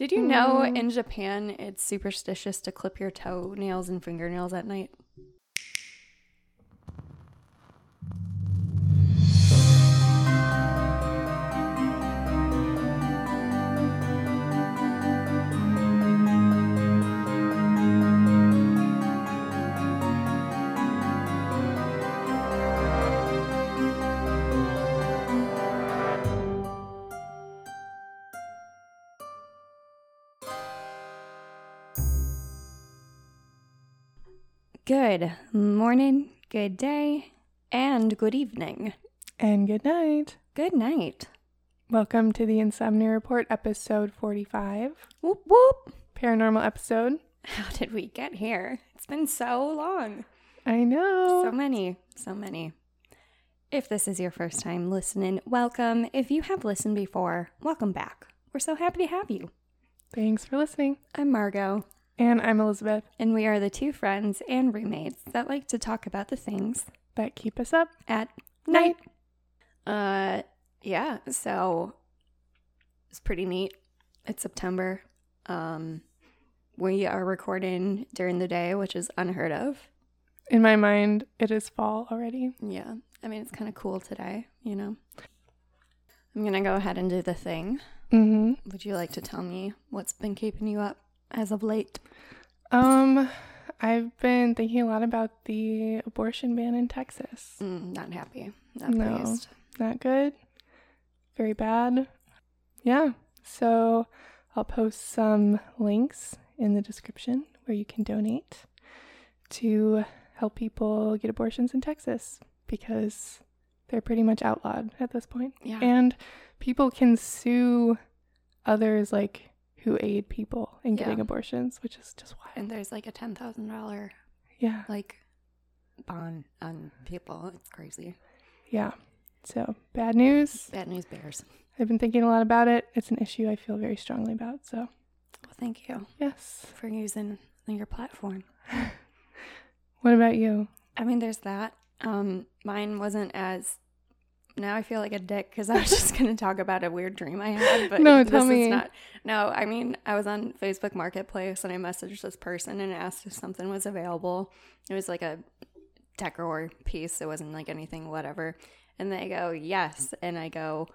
Did you know Mm. in Japan it's superstitious to clip your toenails and fingernails at night? Good morning, good day, and good evening. And good night. Good night. Welcome to the Insomnia Report, episode 45, Whoop whoop. paranormal episode. How did we get here? It's been so long. I know. So many, so many. If this is your first time listening, welcome. If you have listened before, welcome back. We're so happy to have you. Thanks for listening. I'm Margot, And I'm Elizabeth. and we are the two friends and roommates that like to talk about the things That keep us up. at night. Uh, yeah. So it's pretty neat. It's September. Um, we are recording during the day, which is unheard of. In my mind, it is fall already. Yeah. I mean, it's kind of cool today, you know. I'm gonna go ahead and do the thing. Mm-hmm. Would you like to tell me what's been keeping you up as of late? Um, I've been thinking a lot about the abortion ban in Texas. Mm, not happy. Not No. pleased. Not good. Very bad. Yeah. So I'll post some links in the description where you can donate to help people get abortions in Texas because they're pretty much outlawed at this point. Yeah. And people can sue others like who aid people in getting Yeah. abortions, which is just wild. and there's like a ten thousand dollar Yeah. like bond on people. It's crazy. Yeah. So bad news. Bad news bears. I've been thinking a lot about it. It's an issue I feel very strongly about. So Well, thank you yes. for using your platform. What about you? I mean, there's that. Um, mine wasn't as. Now I feel like a dick because I was just gonna talk about a weird dream I had, but No, this tell is me. not. No, I mean, I was on Facebook Marketplace and I messaged this person and asked if something was available. It was like a decor piece. It wasn't like anything, whatever. And they go, yes, and I go,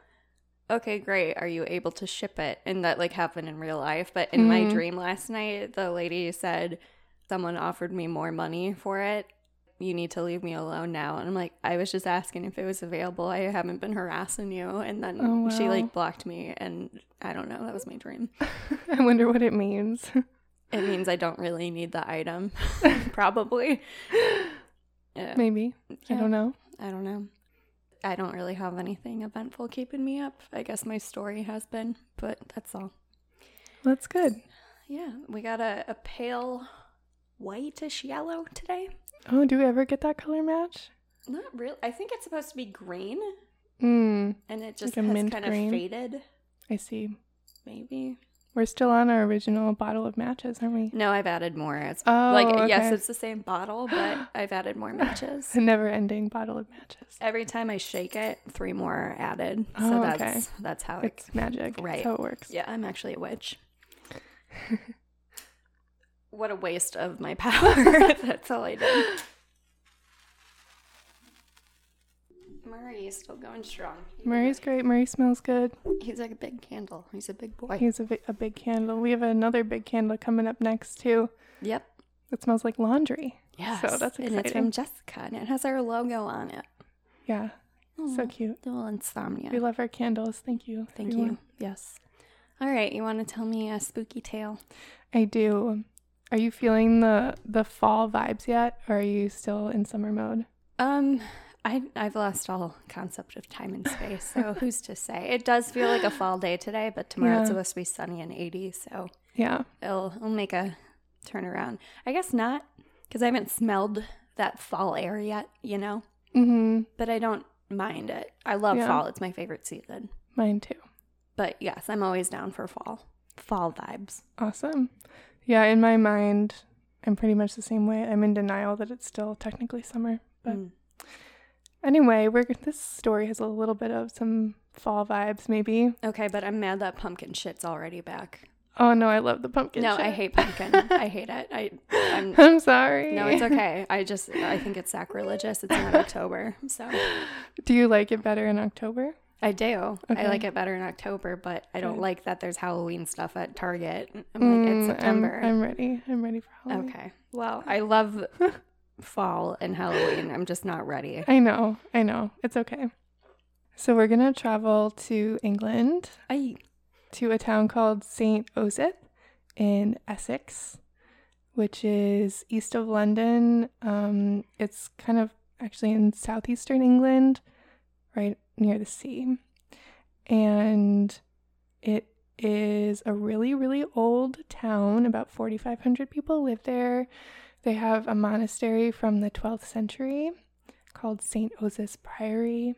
okay, great. Are you able to ship it? And that like happened in real life, but in my Mhm. dream last night, the lady said someone offered me more money for it you need to leave me alone now. And I'm like, I was just asking if it was available. I haven't been harassing you. And then Oh, she like blocked me. And I don't know. That was my dream. I wonder what it means. It means I don't really need the item. Probably. Yeah, Maybe. I don't know. I don't know. I don't really have anything eventful keeping me up. I guess my story has been, but that's all. That's good. Yeah, we got a, a pale whitish yellow today. Oh, do we ever get that color match? Not really. I think it's supposed to be green, Mm, and it just Like a has mint kind green? of faded. I see. Maybe. We're still on our original bottle of matches, aren't we? No, I've added more. It's Oh, like yes, it's the same bottle, but I've added more matches. A never-ending bottle of matches. Every time I shake it, three more are added. Oh, so okay. that's that's how it. It's magic. Right. That's how it works. Yeah, I'm actually a witch. what a waste of my power. that's all I did. Murray is still going strong. Murray's great. Murray smells good. He's like a big candle. He's a big boy. He's a, bi- a big candle. We have another big candle coming up next too. Yep. It smells like laundry. Yes. So that's And it's exciting. from Jessica, and it has our logo on it. Yeah. So Aw, cute. Little insomnia. We love our candles. Thank you. Thank everyone. you. Yes. All right. You want to tell me a spooky tale? I do. Are you feeling the the fall vibes yet, or are you still in summer mode? Um, I I've lost all concept of time and space. So who's to say? It does feel like a fall day today, but tomorrow it's supposed to be sunny and 80. So Yeah. it'll it'll make a turnaround. I guess not, because I haven't smelled that fall air yet. You know, Mm-hmm. but I don't mind it. I love Yeah. fall. It's my favorite season. Mine too. But yes, I'm always down for fall. Fall vibes. Awesome. Yeah, in my mind, I'm pretty much the same way. I'm in denial that it's still technically summer. But Mm. anyway, we're this story has a little bit of some fall vibes, maybe. Okay, but I'm mad that pumpkin shit's already back. Oh no, I love the pumpkin. No, I hate pumpkin. I hate it. I I'm, I'm sorry. no, it's okay. I just I think it's sacrilegious. It's not October, so Do you like it better in October? I do. Okay. I like it better in October, but I don't like that there's Halloween stuff at Target. I'm like Mm, it's I'm- September. I'm, ready. I'm ready for Halloween. okay. Well, I love fall and Halloween. I'm just not ready. I know. I know. It's okay. So we're gonna travel to England I to a town called St. Osyth in Essex, which is east of London. Um, it's kind of actually in southeastern England, right near the sea. And it is a really, really old town. About 4,500 people live there. They have a monastery from the 12th century called St. Osyth's Priory.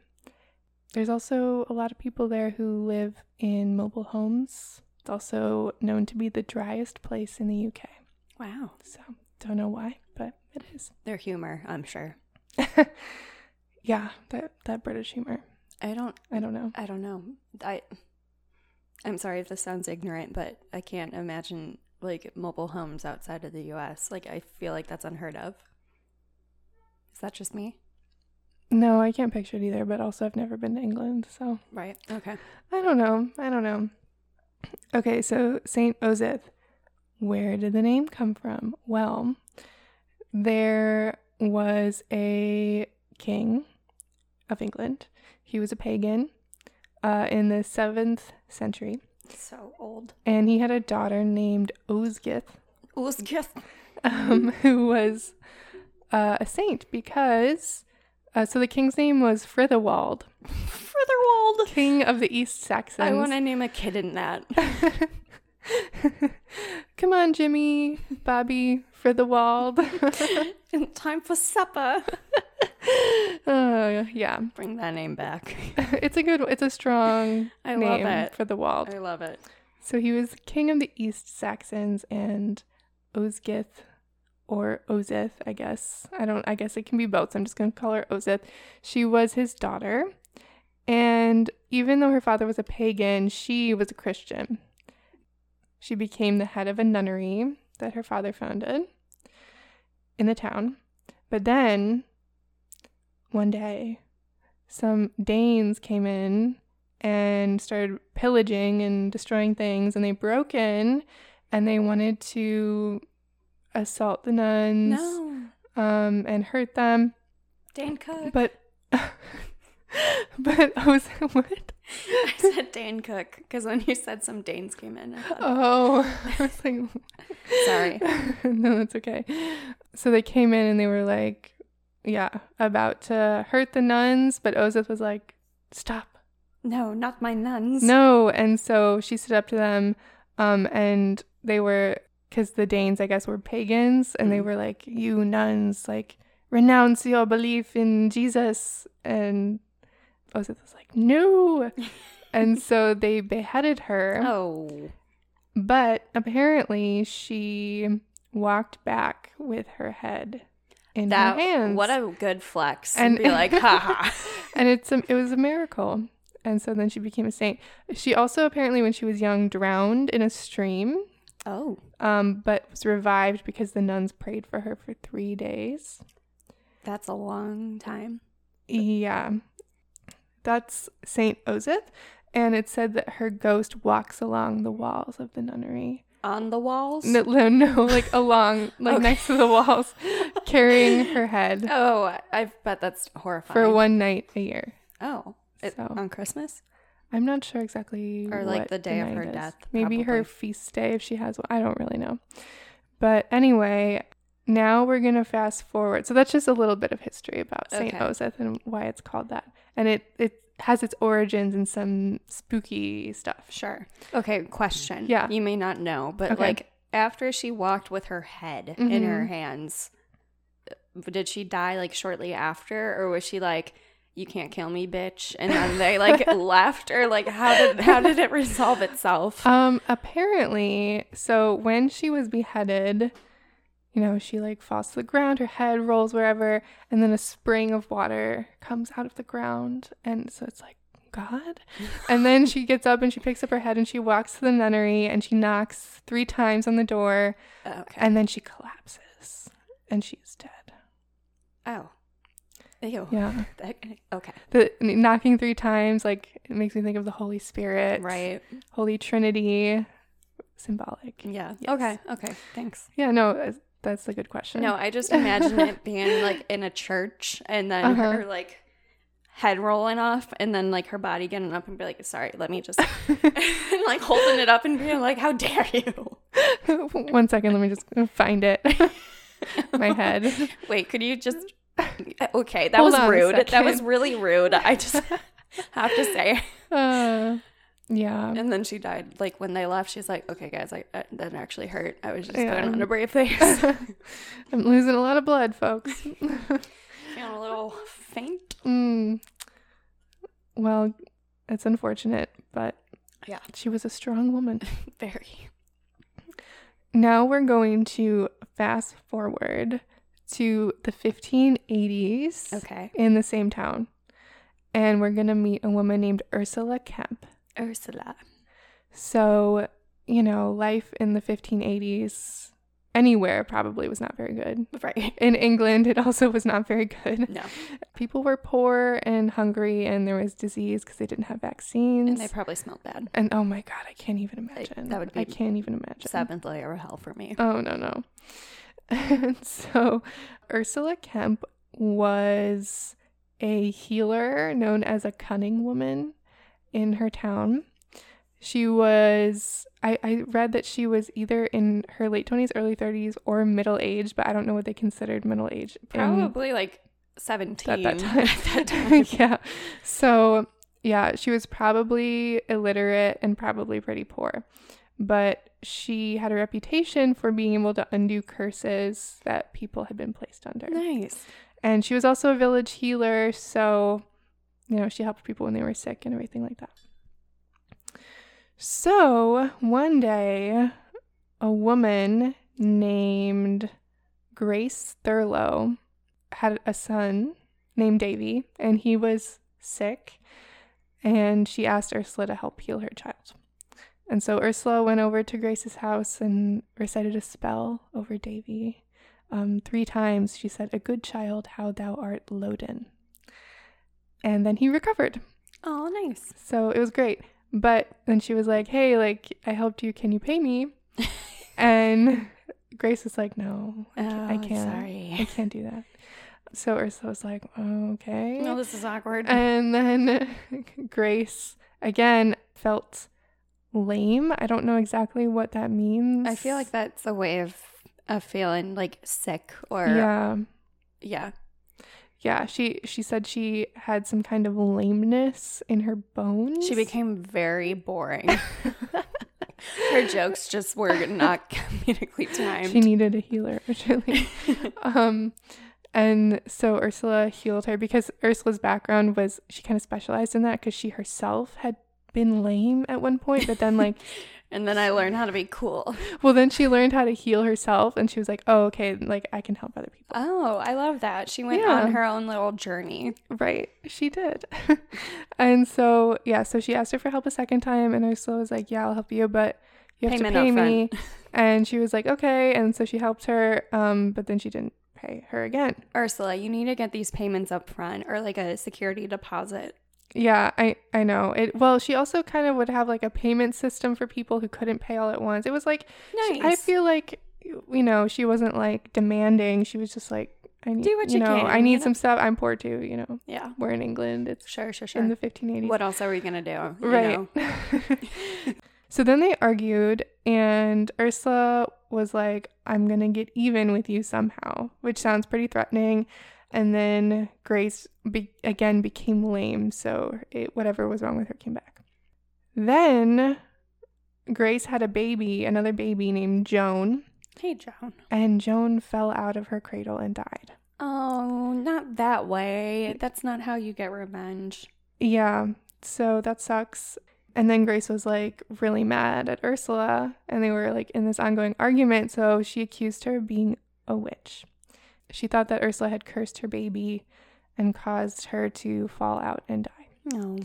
There's also a lot of people there who live in mobile homes. It's also known to be the driest place in the UK. wow. So, don't know why, but it is. Their humor, I'm sure. yeah, that that British humor. I don't I don't know. I don't know. I I'm sorry if this sounds ignorant, but I can't imagine like mobile homes outside of the US. Like I feel like that's unheard of. Is that just me? No, I can't picture it either, but also I've never been to England, so Right. Okay. I don't know. I don't know. Okay, so St. Osyth. Where did the name come from? Well, there was a king of England. He was a pagan uh, in the 7th century, So old. and he had a daughter named Osgith, Usgith. um, who was uh, a saint because. Uh, so the king's name was Frithawald, Furtherwald. king of the East Saxons. I want to name a kid in that. Come on, Jimmy, Bobby, the time for supper. uh, yeah, Bring that name back. it's a good, it's a strong I love name it. for the wald. I love it. So he was king of the East Saxons and Osgith or Ozith, I guess. I don't, I guess it can be both. So I'm just going to call her Ozith. She was his daughter. And even though her father was a pagan, she was a Christian. She became the head of a nunnery that her father founded in the town. But then one day, some Danes came in and started pillaging and destroying things, and they broke in and they wanted to assault the nuns No. um, and hurt them. Dane Cook. But but I was what? I said Dane Cook because when you said some Danes came in, I thought, Oh, I was like, sorry. no, that's okay. So they came in and they were like, yeah, about to hurt the nuns, but Ozith was like, stop. No, not my nuns. No. And so she stood up to them, um, and they were, because the Danes, I guess, were pagans, and they Mm. were like, you nuns, like, renounce your belief in Jesus. And Ozith was like, no. and so they beheaded her. Oh. But apparently she walked back with her head in That her hands. what a good flex. And- And be like, haha. and it's a, it was a miracle. And so then she became a saint. She also apparently when she was young drowned in a stream, oh. um, but was revived because the nuns prayed for her for three days. That's a long time. Yeah. That's Saint Ozith. And it said that her ghost walks along the walls of the nunnery. On the walls? No, no, no like along, like Okay. next to the walls, carrying her head Oh, I bet that's horrifying. for one night a year. Oh. It- So- on Christmas? I'm not sure exactly. Or, like, the day of her is. death, Maybe her feast day if she has one. I don't really know. But anyway, now we're gonna fast forward. So that's just a little bit of history about Saint Okay. Osith and why it's called that, and it it has its origins in some spooky stuff. Sure. Okay, question. Yeah. You may not know, but Okay. like after she walked with her head in her Mhm. hands, uh, did she die like shortly after or was she like you can't kill me, bitch, and then they like left or like how did how did it resolve itself? Um, apparently, so when she was beheaded, you know, she like falls to the ground, her head rolls wherever, and then a spring of water comes out of the ground, and so it's like God. And then she gets up and she picks up her head and she walks to the nunnery and she knocks three times on the door Okay. and then she collapses and she is dead. oh. Ew. Yeah. That- okay. The knocking three times, like, it makes me think of the Holy Spirit, Right. Holy Trinity, symbolic. Yeah. Yes. Okay. Okay. Thanks. Yeah, no, that's- a good question. No, I just imagine it being like in a church and then Uh-huh. her like head rolling off and then like her body getting up and be like, sorry, let me just and like holding it up and being like, how dare you? One second, let me just find it. My head. Wait, could you just Okay, that Hold was rude. That was really rude. I just have to say. Uh, yeah. And then she died. Like when they left, she's like, "Okay, guys, I, I that actually hurt. I was just Yeah. putting on a brave face, I'm losing a lot of blood, folks. feeling a little faint." mm. Well, it's unfortunate, but Yeah. she was a strong woman. Very. Now we're going to fast forward to the 1580s Okay, in the same town. And we're going to meet a woman named Ursula Kemp. Ursula. So, you know, life in the 1580s anywhere probably was not very good. Right. In England, it also was not very good. No, People were poor and hungry, and there was disease because they didn't have vaccines. and they probably smelled bad. And oh my God, I can't even imagine. that would be. I can't even imagine. Seventh layer of hell for me. Oh, no, no. And so Ursula Kemp was a healer known as a cunning woman in her town. She was, I, I read that she was either in her late 20s, early 30s, or middle age, but I don't know what they considered middle age. Probably like seventeen at that time. At that time. yeah. So, yeah, she was probably illiterate and probably pretty poor. But she had a reputation for being able to undo curses that people had been placed under. nice. And she was also a village healer. So, you know, she helped people when they were sick and everything like that. So, one day, a woman named Grace Thurlow had a son named Davy, and he was sick. And she asked Ursula to help heal her child. And so Ursula went over to Grace's house and recited a spell over Davy. Um, three times she said, A good child, how thou art loaden. And then he recovered. Oh, nice. So it was great. But then she was like, Hey, like, I helped you. Can you pay me? and Grace was like, No, I ca- I Oh, can't. sorry. I can't do that. So Ursula was like, Okay. No, this is awkward. And then Grace again felt lame. I don't know exactly what that means. I feel like that's a way of of feeling like sick or yeah, yeah. Yeah. She she said she had some kind of lameness in her bones. She became very boring. Her jokes just were not comedically timed. She needed a healer urgently. um, and so Ursula healed her because Ursula's background was she kind of specialized in that because she herself had been lame at one point, but then like and then I learned how to be cool. Well, then she learned how to heal herself, and she was like, "Oh, okay, like I can help other people." Oh, I love that. She went Yeah. on her own little journey. Right, she did. and so, yeah, so she asked her for help a second time, and Ursula was like, "Yeah, I'll help you, but you have Payment to pay me." and she was like, "Okay," and so she helped her, um, but then she didn't pay her again. Ursula, you need to get these payments up front or like a security deposit. Yeah, I I know it. Well, she also kind of would have like a payment system for people who couldn't pay all at once. It was like Nice. I feel like you know she wasn't like demanding. She was just like I need Do what you you know can, I you need know? some stuff. I'm poor too. You know yeah. we're in England. It's Sure, sure, sure. in the 1580s. what else are we gonna do? right. so then they argued, and Ursula was like, "I'm gonna get even with you somehow," which sounds pretty threatening. And then Grace be- again became lame, so it, whatever was wrong with her came back. Then Grace had a baby, another baby named Joan, Hey, Joan. and Joan fell out of her cradle and died. Oh, not that way. That's not how you get revenge. Yeah, so that sucks. And then Grace was like really mad at Ursula, and they were like in this ongoing argument. So she accused her of being a witch. She thought that Ursula had cursed her baby and caused her to fall out and die. No.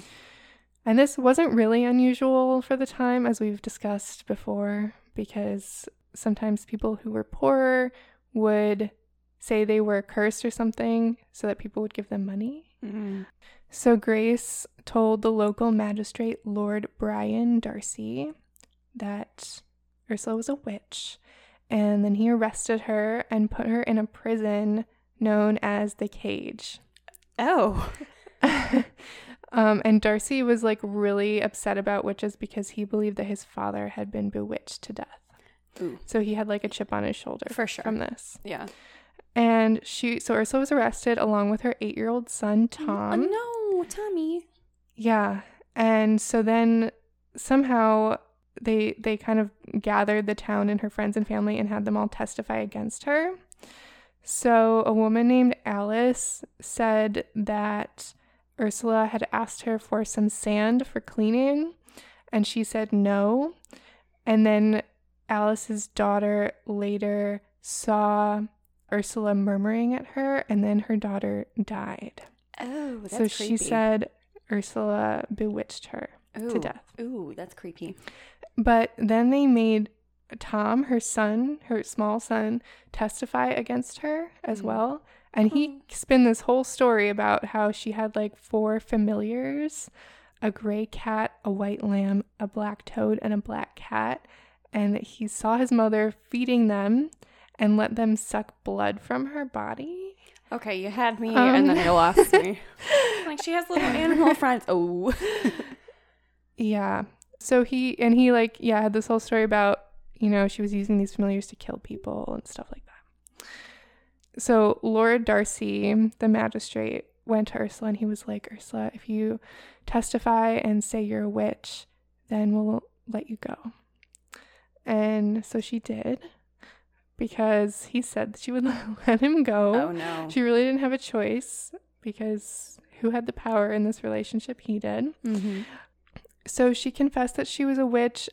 And this wasn't really unusual for the time, as we've discussed before, because sometimes people who were poorer would say they were cursed or something so that people would give them money. Mm. So Grace told the local magistrate, Lord Brian Darcy, that Ursula was a witch. And then he arrested her and put her in a prison known as the Cage. Oh. um, and Darcy was like really upset about witches because he believed that his father had been bewitched to death. Ooh. So he had like a chip on his shoulder For sure. from this. Yeah. And she, so Ursula was arrested along with her eight year old son, Oh, Tom. no, Tommy. Yeah. And so then somehow they they kind of gathered the town and her friends and family and had them all testify against her. So a woman named Alice said that Ursula had asked her for some sand for cleaning and she said no. And then Alice's daughter later saw Ursula murmuring at her and then her daughter died. Oh, that's so she said Ursula bewitched her to death. Ooh, that's creepy. But then they made Tom, her son, her small son, testify against her as Mhm. well. And he Oh. spun this whole story about how she had like four familiars a gray cat, a white lamb, a black toad, and a black cat. And that he saw his mother feeding them and let them suck blood from her body. Okay, you had me, Um. and then you lost me. like she has little animal friends. Oh. Yeah. So he and he like yeah had this whole story about you know she was using these familiars to kill people and stuff like that. So Lord Darcy, the magistrate, went to Ursula and he was like, Ursula, if you testify and say you're a witch, then we'll let you go. And so she did because he said that she would let him go. Oh no. She really didn't have a choice because who had the power in this relationship? He did. Mm-hmm. So she confessed that she was a witch.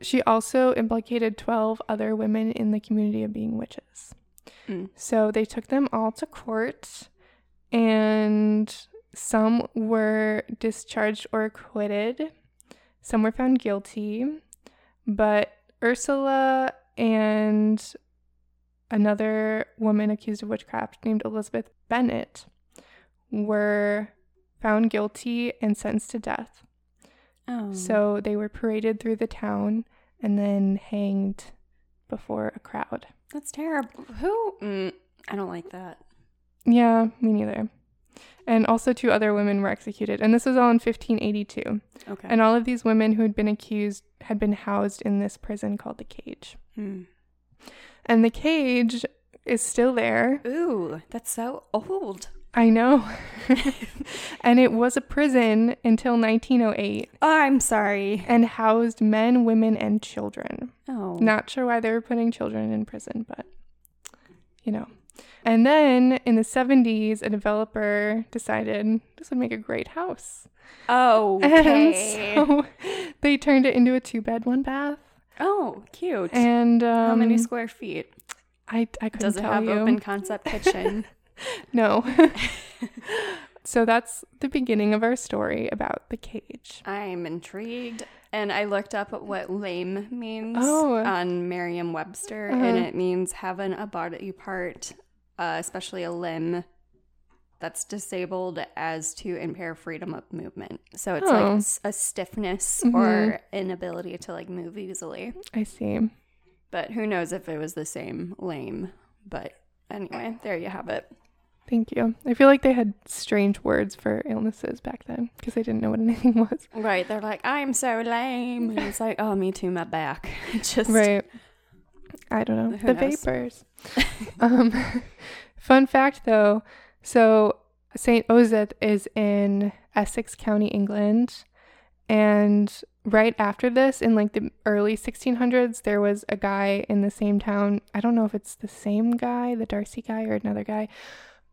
She also implicated 12 other women in the community of being witches. Mm. So they took them all to court, and some were discharged or acquitted. Some were found guilty, but Ursula and another woman accused of witchcraft named Elizabeth Bennett were found guilty and sentenced to death. Oh. So they were paraded through the town and then hanged before a crowd. that's terrible. Who? Mm, I don't like that. Yeah, me neither. And also two other women were executed. And this was all in 1582. Okay. And all of these women who had been accused had been housed in this prison called the Cage. Hmm. And the Cage is still there. Ooh, that's so old. I know. and it was a prison until 1908 Oh, I'm sorry. and housed men, women, and children. Oh. Not sure why they were putting children in prison, but you know. And then in the 70s, a developer decided this would make a great house. Oh. Okay. And so they turned it into a two bed, one bath. oh, cute. And um, How many square feet? I, I couldn't tell you. Does it have you. open concept kitchen? No. so that's the beginning of our story about the cage. I'm intrigued. And I looked up what lame means Oh. on Merriam Webster, Uh-huh. and it means having a body part, uh, especially a limb, that's disabled as to impair freedom of movement. So it's Oh. like a stiffness or inability to like move easily. I see. But who knows if it was the same lame. But anyway, there you have it. Thank you. I feel like they had strange words for illnesses back then because they didn't know what anything was. Right. They're like, I'm so lame. And it's like, oh, me too, my back. Just Right. I don't know. Who the knows? vapors. um, fun fact though so St. Osyth is in Essex County, England. And right after this, in like the early 1600s, there was a guy in the same town. I don't know if it's the same guy, the Darcy guy, or another guy,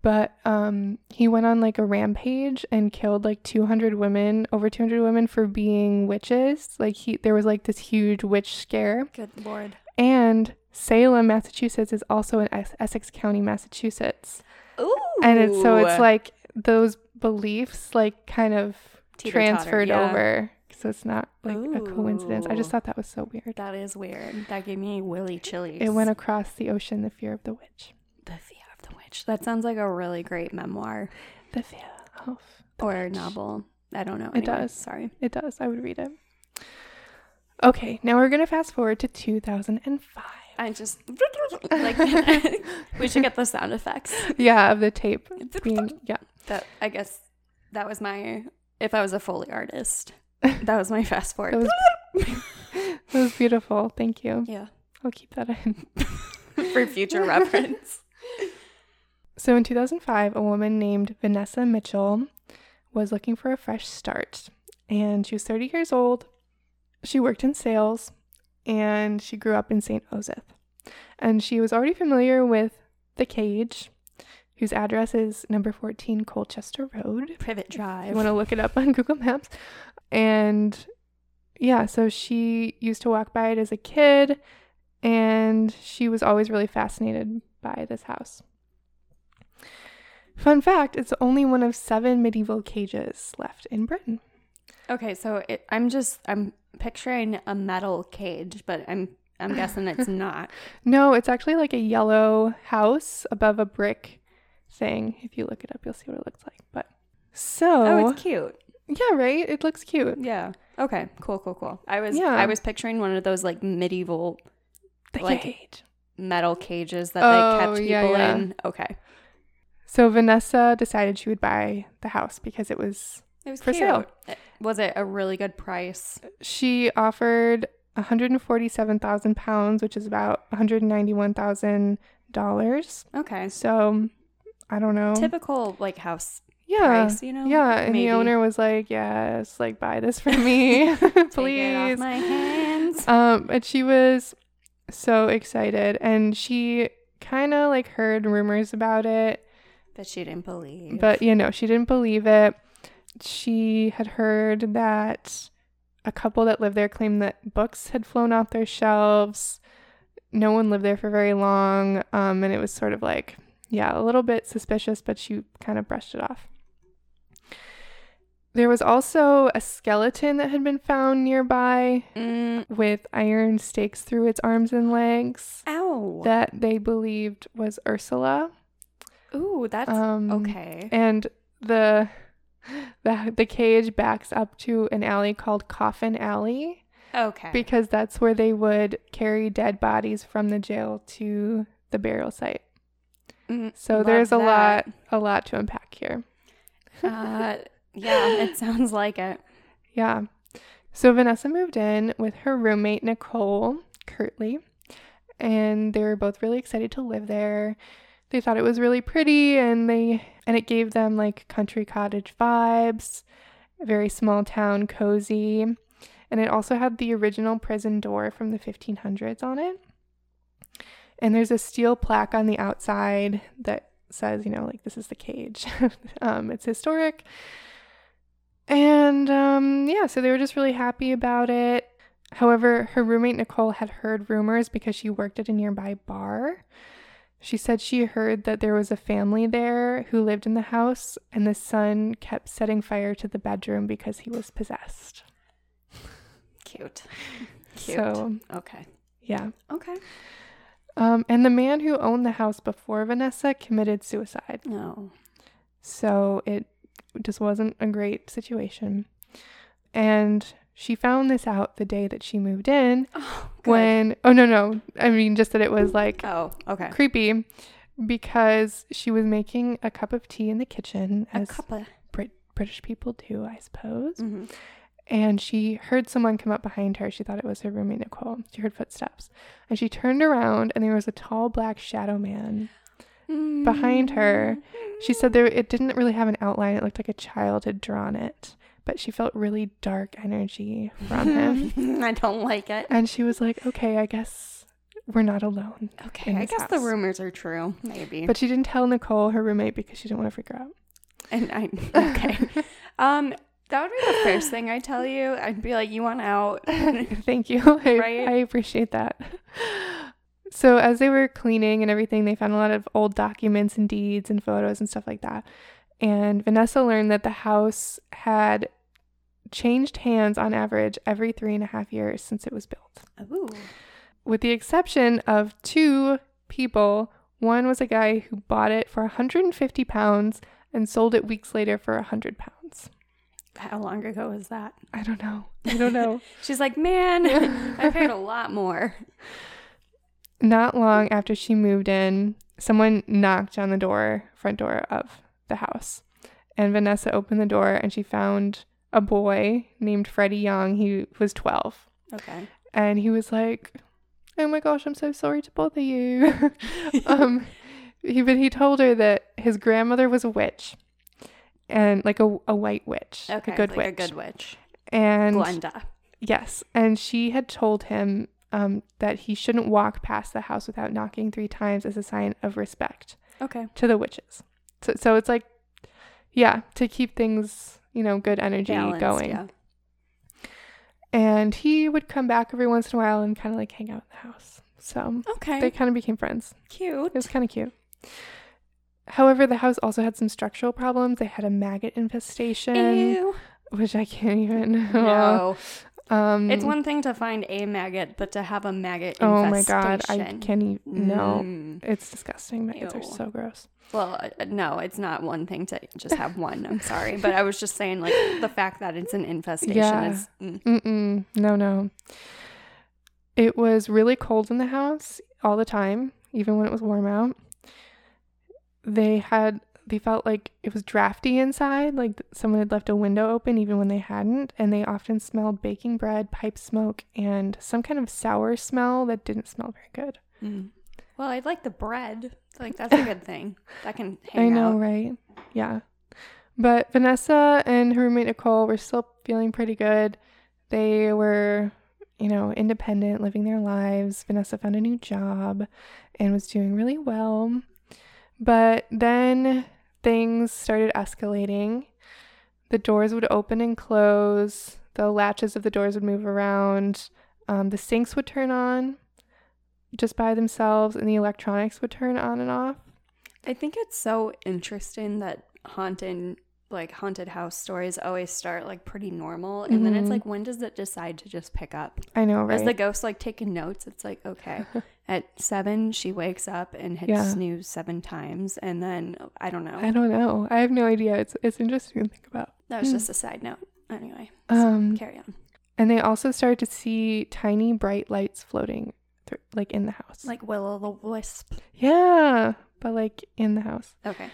but um, he went on like a rampage and killed like 200 women, over 200 women for being witches. Like he, there was like this huge witch scare. Good lord. And Salem, Massachusetts is also in Es- Essex County, Massachusetts. Ooh. And it's so it's like those beliefs like kind of transferred yeah. over. So it's not like a coincidence. I just thought that was so weird. That is weird. That gave me willy chillies. It went across the ocean, the fear of the witch. The Fear Witch. That sounds like a really great memoir The fear of the or witch. novel. I don't know. It Anyway, does. Sorry. It does. I would read it. Okay, now we're gonna fast forward to 2005. I just like we should get the sound effects. yeah, of the tape being yeah. That I guess that was my if I was a Foley artist. That was my fast forward. That was that was beautiful. Thank you. yeah. I'll keep that in. For future reference. So in 2005, a woman named Vanessa Mitchell was looking for a fresh start. And she was 30 years old. She worked in sales and she grew up in St. Osyth. And she was already familiar with The Cage, whose address is number 14 Colchester Road. Privet Drive. you want to look it up on Google Maps. And yeah, so she used to walk by it as a kid and she was always really fascinated by this house. Fun fact it's only one of seven medieval cages left in Britain. Okay, so it, I'm just I'm picturing a metal cage, but I'm I'm guessing it's not. No, it's actually like a yellow house above a brick thing. If you look it up, you'll see what it looks like. But so, Oh, it's cute. yeah, right? It looks cute. Yeah. Okay. Cool. Cool. Cool. I was Yeah. I was picturing one of those like medieval The Like- cage. metal cages that Oh, they kept oh, yeah, people yeah. in. Okay. So Vanessa decided she would buy the house because it was It was For cute. sale. Was it a really good price? she offered 147,000 pounds, which is about 191,000 dollars. Okay. So I don't know. Typical like house yeah. price, you know? Yeah, and Maybe. the owner was like, "Yes, like buy this for me, Take it off please." my hands. Um, but she was so excited, and she kind of like heard rumors about it, But she didn't believe. but you know, she didn't believe it. She had heard that a couple that lived there claimed that books had flown off their shelves. No one lived there for very long, um, and it was sort of like, yeah, a little bit suspicious, but she kind of brushed it off. There was also a skeleton that had been found nearby Mm, with iron stakes through its arms and legs ow. that they believed was Ursula. Ooh, that's Um, okay. And the the the cage backs up to an alley called Coffin Alley Okay. because that's where they would carry dead bodies from the jail to the burial site. Mm, So there's a that. lot a lot to unpack here. Uh, yeah, it sounds like it. Yeah. So Vanessa moved in with her roommate Nicole Curtly, and they were both really excited to live there. They thought it was really pretty and they and it gave them like country cottage vibes, very small town cozy. And it also had the original prison door from the 1500s on it. And there's a steel plaque on the outside that says, you know, like this is the cage. um, it's historic. And um, yeah, so they were just really happy about it. However, her roommate Nicole had heard rumors because she worked at a nearby bar. She said she heard that there was a family there who lived in the house, and the son kept setting fire to the bedroom because he was possessed. Cute. Cute. So, okay. yeah. Okay. Um, and the man who owned the house before Vanessa committed suicide. No. So it just wasn't a great situation. And she found this out the day that she moved in Oh, when, oh, no, no. I mean, just that it was like Oh, okay. creepy because she was making a cup of tea in the kitchen, A as cup of. Brit- British people do, I suppose. hmm And she heard someone come up behind her. She thought it was her roommate, Nicole. She heard footsteps. And she turned around, and there was a tall black shadow man behind her. She said there it didn't really have an outline. It looked like a child had drawn it, but she felt really dark energy from him. I don't like it. and she was like, "Okay, I guess we're not alone." Okay, I guess the rumors are true. Maybe. But she didn't tell Nicole, her roommate, because she didn't want to freak her out. and I okay. um, that would be the first thing I tell you. I'd be like, "You want out?" Thank you. I, Right? I appreciate that. So, as they were cleaning and everything, they found a lot of old documents and deeds and photos and stuff like that. And Vanessa learned that the house had changed hands on average every three and a half years since it was built. Ooh. With the exception of two people, one was a guy who bought it for 150 pounds and sold it weeks later for 100 pounds. How long ago was that? I don't know. I don't know. She's like, man, I paid a lot more. Not long after she moved in, someone knocked on the door, front door of the house. And Vanessa opened the door and she found a boy named Freddie Young. He was 12. Okay. And he was like, Oh my gosh, I'm so sorry to bother you. um, he, but he told her that his grandmother was a witch and like a, a white witch, Okay. a good like witch. A good witch. and Glenda. Yes, and she had told him um, that he shouldn't walk past the house without knocking three times as a sign of respect Okay. to the witches. So, so it's like, yeah, to keep things, you know, good energy going. Yeah. And he would come back every once in a while and kind of like hang out in the house. So Okay. they kind of became friends. Cute. It was kind of cute. However, the house also had some structural problems. They had a maggot infestation, Ew. which I can't even. No. um, It's one thing to find a maggot, but to have a maggot Oh my god, I can't even. No, Mm. it's disgusting. Maggots are so gross. Well, no, it's not one thing to just have one. I'm sorry, but I was just saying, like the fact that it's an infestation Yeah. is. Mm. Mm-mm, no, no. It was really cold in the house all the time, even when it was warm out. They had, they felt like it was drafty inside, like someone had left a window open even when they hadn't. And they often smelled baking bread, pipe smoke, and some kind of sour smell that didn't smell very good. Mm. Well, I'd like the bread. Like that's a good thing. That can hang I know, out. right? Yeah. But Vanessa and her roommate Nicole were still feeling pretty good. They were, you know, independent, living their lives. Vanessa found a new job and was doing really well. But then things started escalating. The doors would open and close, the latches of the doors would move around, um, the sinks would turn on just by themselves, and the electronics would turn on and off. I think it's so interesting that haunted like haunted house stories always start like pretty normal and then it's Mhm. like when does it decide to just pick up I know, right? as the ghost like taking notes it's like okay at seven she wakes up and hits Yeah. snooze seven times and then i don't know I don't know. I have no idea. It's it's interesting to think about. that was Hmm. just a side note anyway so Um, carry on and they also start to see tiny bright lights floating, through, like in the house. like will o' the wisp yeah, but like in the house. okay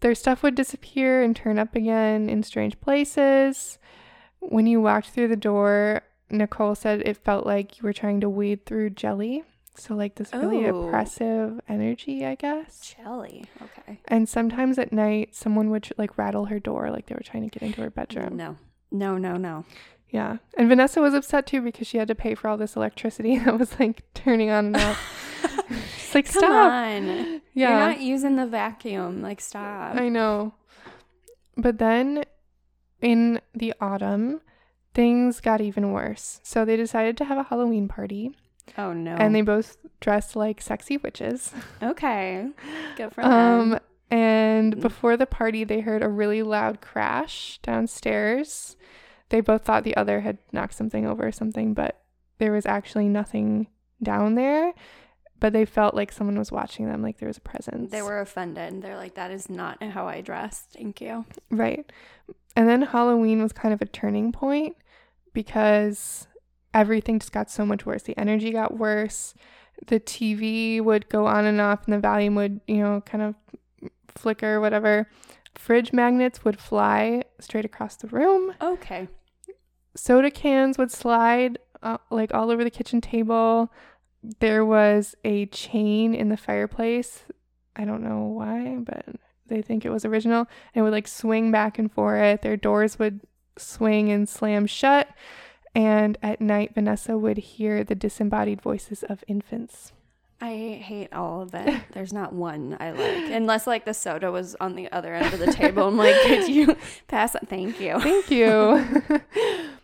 Their stuff would disappear and turn up again in strange places. When you walked through the door, Nicole said it felt like you were trying to wade through jelly. So like this really Oh. oppressive energy, I guess. jelly okay And sometimes at night, someone would like rattle her door, like they were trying to get into her bedroom. no no no no Yeah. And Vanessa was upset too because she had to pay for all this electricity that was like turning on and off. She's like, come stop. on Yeah. you're not using the vacuum like stop I know. But then in the autumn, things got even worse. So they decided to have a Halloween party oh no and they both dressed like sexy witches. okay good for Um them and Mm. before the party they heard a really loud crash downstairs. They both thought the other had knocked something over or something, but there was actually nothing down there. But they felt like someone was watching them, like there was a presence. They were offended. They're like, that is not how I dress. Thank you. Right. And then Halloween was kind of a turning point because everything just got so much worse. The energy got worse. The TV would go on and off, and the volume would, you know, kind of flicker, whatever. Fridge magnets would fly straight across the room. Okay. Soda cans would slide uh, like all over the kitchen table. There was a chain in the fireplace. I don't know why, but they think it was original. And It would like swing back and forth. Their doors would swing and slam shut. And at night, Vanessa would hear the disembodied voices of infants. I hate all of it. There's not one I like. Unless like the soda was on the other end of the table. I'm like, could you pass it? Thank you. Thank you.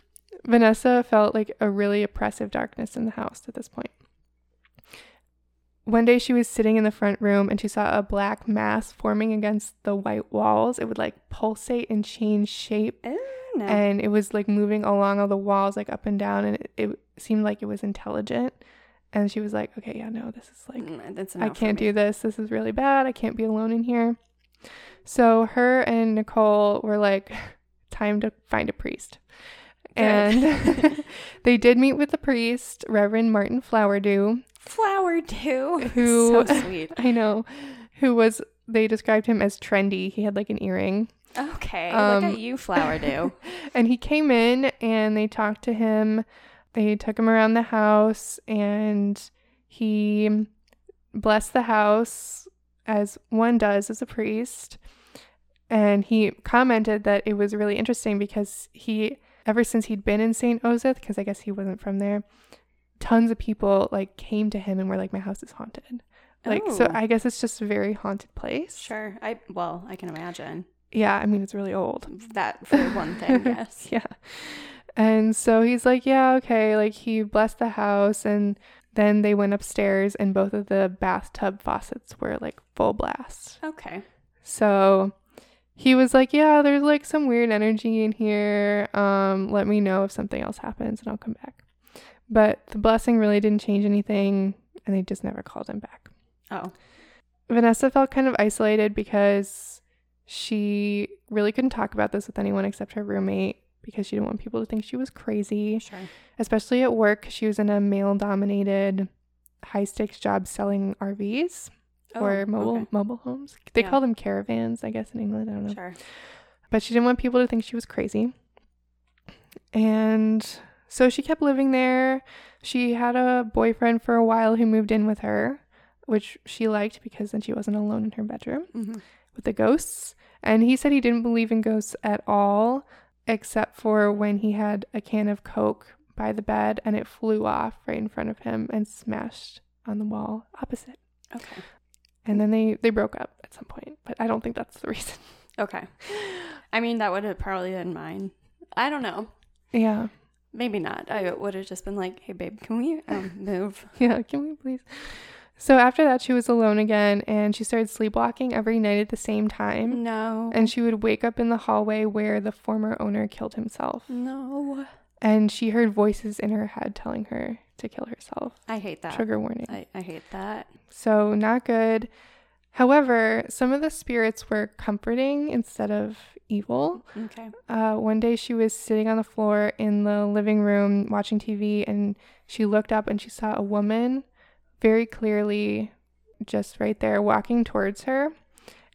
Vanessa felt like a really oppressive darkness in the house at this point. One day she was sitting in the front room and she saw a black mass forming against the white walls. It would like pulsate and change shape. Ew. No. and it was like moving along all the walls, like up and down, and it, it seemed like it was intelligent. And she was like, "Okay, yeah, no, this is like Mm, I can't do this. This is really bad. I can't be alone in here." So her and Nicole were like, "Time to find a priest." And they did meet with the priest, Reverend Martin Flowerdew, Flowerdew. Who- so sweet. I know, who was they described him as trendy. He had like an earring. Okay, Um, look at you, Flowerdew. and he came in and they talked to him. They took him around the house and he blessed the house as one does as a priest. And he commented that it was really interesting because he, ever since he'd been in St. Osyth, because I guess he wasn't from there, tons of people like came to him and were like, my house is haunted. Like, so Oh. I guess it's just a very haunted place. Sure. I well, I can imagine Yeah, I mean, it's really old. that for one thing. Yes. Yeah. And so he's like, yeah, okay. Like he blessed the house and then they went upstairs and both of the bathtub faucets were like full blast. Okay. So he was like, yeah, there's like some weird energy in here. Um, let me know if something else happens and I'll come back. But the blessing really didn't change anything and they just never called him back. Oh. Vanessa felt kind of isolated because she really couldn't talk about this with anyone except her roommate because she didn't want people to think she was crazy, Sure. especially at work. She was in a male dominated high stakes job selling RVs or Oh, mobile okay. mobile homes. They Yeah. call them caravans, I guess in England, I don't know. Sure. But she didn't want people to think she was crazy. And so she kept living there. She had a boyfriend for a while who moved in with her, which she liked because then she wasn't alone in her bedroom hmm with the ghosts. And he said he didn't believe in ghosts at all, except for when he had a can of Coke by the bed and it flew off right in front of him and smashed on the wall opposite. Okay. And then they, they broke up at some point, but I don't think that's the reason. Okay. I mean, that would have probably been mine. I don't know. Yeah. Maybe not. I would have just been like, "Hey, babe, can we um, move?" Yeah, can we please? So after that, she was alone again and she started sleepwalking every night at the same time. No. And she would wake up in the hallway where the former owner killed himself. no. And she heard voices in her head telling her to kill herself. I hate that. Trigger warning. I, I hate that. So, not good. However, some of the spirits were comforting instead of evil. Okay. Uh, one day she was sitting on the floor in the living room watching TV and she looked up and she saw a woman very clearly just right there walking towards her.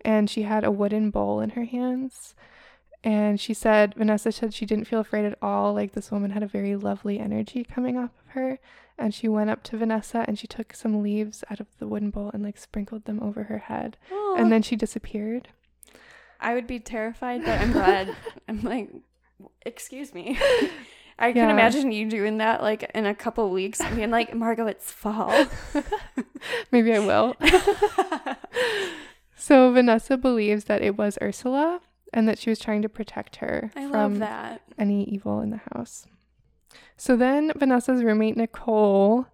And she had a wooden bowl in her hands. And she said, Vanessa said she didn't feel afraid at all. Like this woman had a very lovely energy coming off of her. And she went up to Vanessa and she took some leaves out of the wooden bowl and like sprinkled them over her head. Aw. And then she disappeared. I would be terrified, but I'm glad. I'm like, excuse me. I can Yeah. imagine you doing that like in a couple weeks I mean, like, Margot, it's fall. Maybe I will. So Vanessa believes that it was Ursula and that she was trying to protect her I from that. any evil in the house. So then Vanessa's roommate Nicole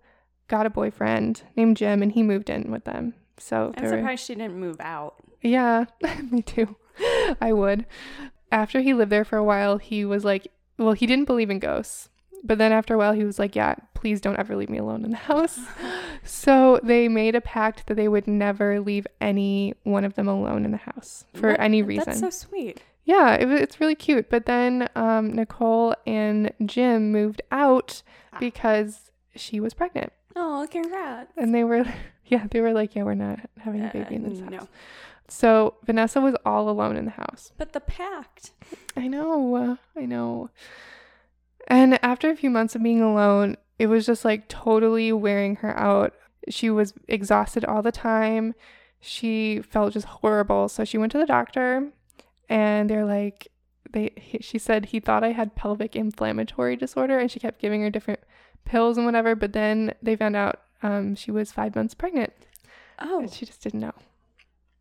got a boyfriend named Jim and he moved in with them. So I'm they were- surprised she didn't move out. yeah, me too. I would. After he lived there for a while, he was like, well, he didn't believe in ghosts. But then after a while, he was like, yeah, please don't ever leave me alone in the house. so they made a pact that they would never leave any one of them alone in the house for What? any reason. That's so sweet. yeah, it, it's really cute. But then um, Nicole and Jim moved out Ah. because she was pregnant. Oh, congrats. And they were, yeah, they were like, yeah, we're not having a Uh, baby in this no. house. So Vanessa was all alone in the house. But the pact. I know, I know. And after a few months of being alone, it was just like totally wearing her out. She was exhausted all the time. She felt just horrible. So she went to the doctor and they're like they he, she said he thought I had pelvic inflammatory disorder and she kept giving her different pills and whatever, but then they found out um, she was 5 months pregnant. Oh, And she just didn't know.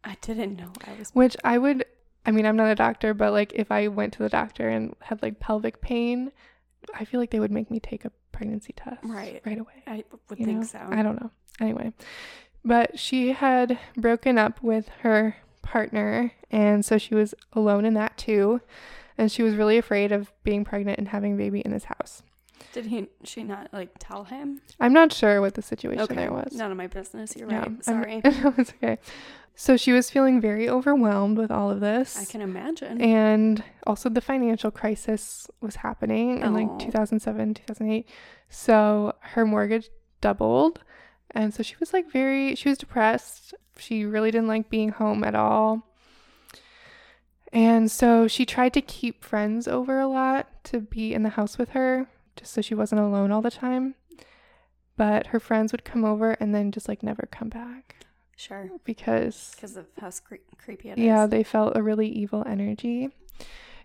I didn't know I was. Which I would, I mean, I'm not a doctor, but like if I went to the doctor and had like pelvic pain, I feel like they would make me take a pregnancy test Right. right away. I would you think know? so. I don't know. Anyway, but she had broken up with her partner, and so she was alone in that too. and she was really afraid of being pregnant and having a baby in his house. Did he? She not like tell him? I'm not sure what the situation Okay, there was. none of my business. You're Yeah, right. Sorry. no, it's okay. So she was feeling very overwhelmed with all of this. I can imagine. and also the financial crisis was happening in like Oh. 2007 2008 so her mortgage doubled and so she was like very she was depressed she really didn't like being home at all and so she tried to keep friends over a lot to be in the house with her just so she wasn't alone all the time but her friends would come over and then just like never come back sure. because Because of how cre- creepy it is. yeah, they felt a really evil energy.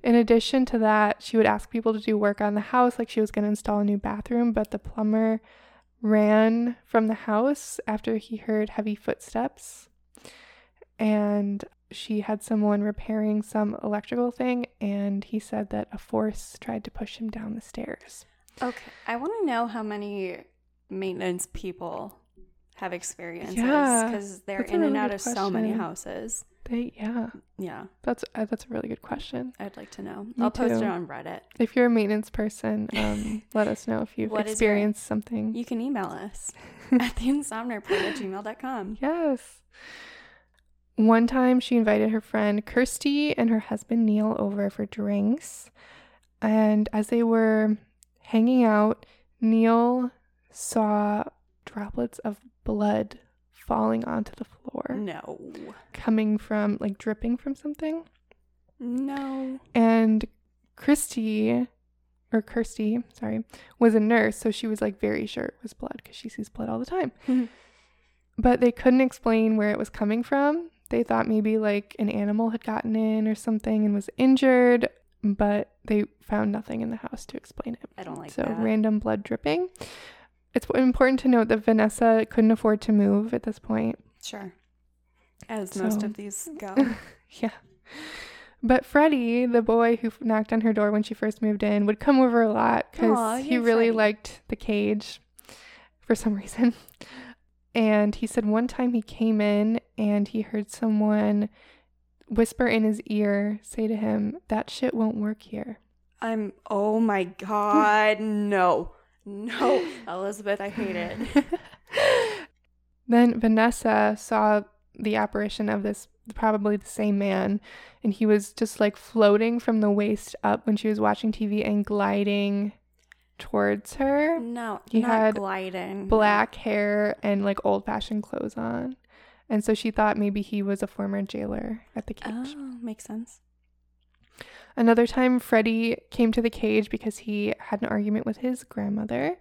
In addition to that, she would ask people to do work on the house, like she was going to install a new bathroom, but the plumber ran from the house after he heard heavy footsteps. And she had someone repairing some electrical thing, and he said that a force tried to push him down the stairs. Okay. I want to know how many maintenance people have experiences Yeah, because they're that's a in and out of so many houses. They, yeah, Yeah, that's uh, that's a really good question. I'd like to know. Me I'll post it on Reddit. If you're a maintenance person, um, let us know if you've is your- experienced something. You can email us at theinsomniareport at gmail.com. Yes. One time she invited her friend Kirsty and her husband Neil over for drinks. And as they were hanging out, Neil saw droplets of blood falling onto the floor, No. coming from like dripping from something. No. And Christy, or Kirsty, sorry, was a nurse, so she was like very sure it was blood because she sees blood all the time. but they couldn't explain where it was coming from. They thought maybe like an animal had gotten in or something and was injured, but they found nothing in the house to explain it. I don't like so that. random blood dripping. It's important to note that Vanessa couldn't afford to move at this point. Sure. As most of these go. Yeah. But Freddie, the boy who knocked on her door when she first moved in, would come over a lot because he really Freddie. liked the cage for some reason. And he said one time he came in and he heard someone whisper in his ear, say to him, That shit won't work here. I'm, oh my God. No. No. Elizabeth, I hate it. then Vanessa saw the apparition of this, probably the same man, and he was just like floating from the waist up when she was watching TV and gliding towards her. No. He not had gliding. Black hair and like old fashioned clothes on. And so she thought maybe he was a former jailer at the cage. Oh, makes sense. Another time, Freddie came to the cage because he had an argument with his grandmother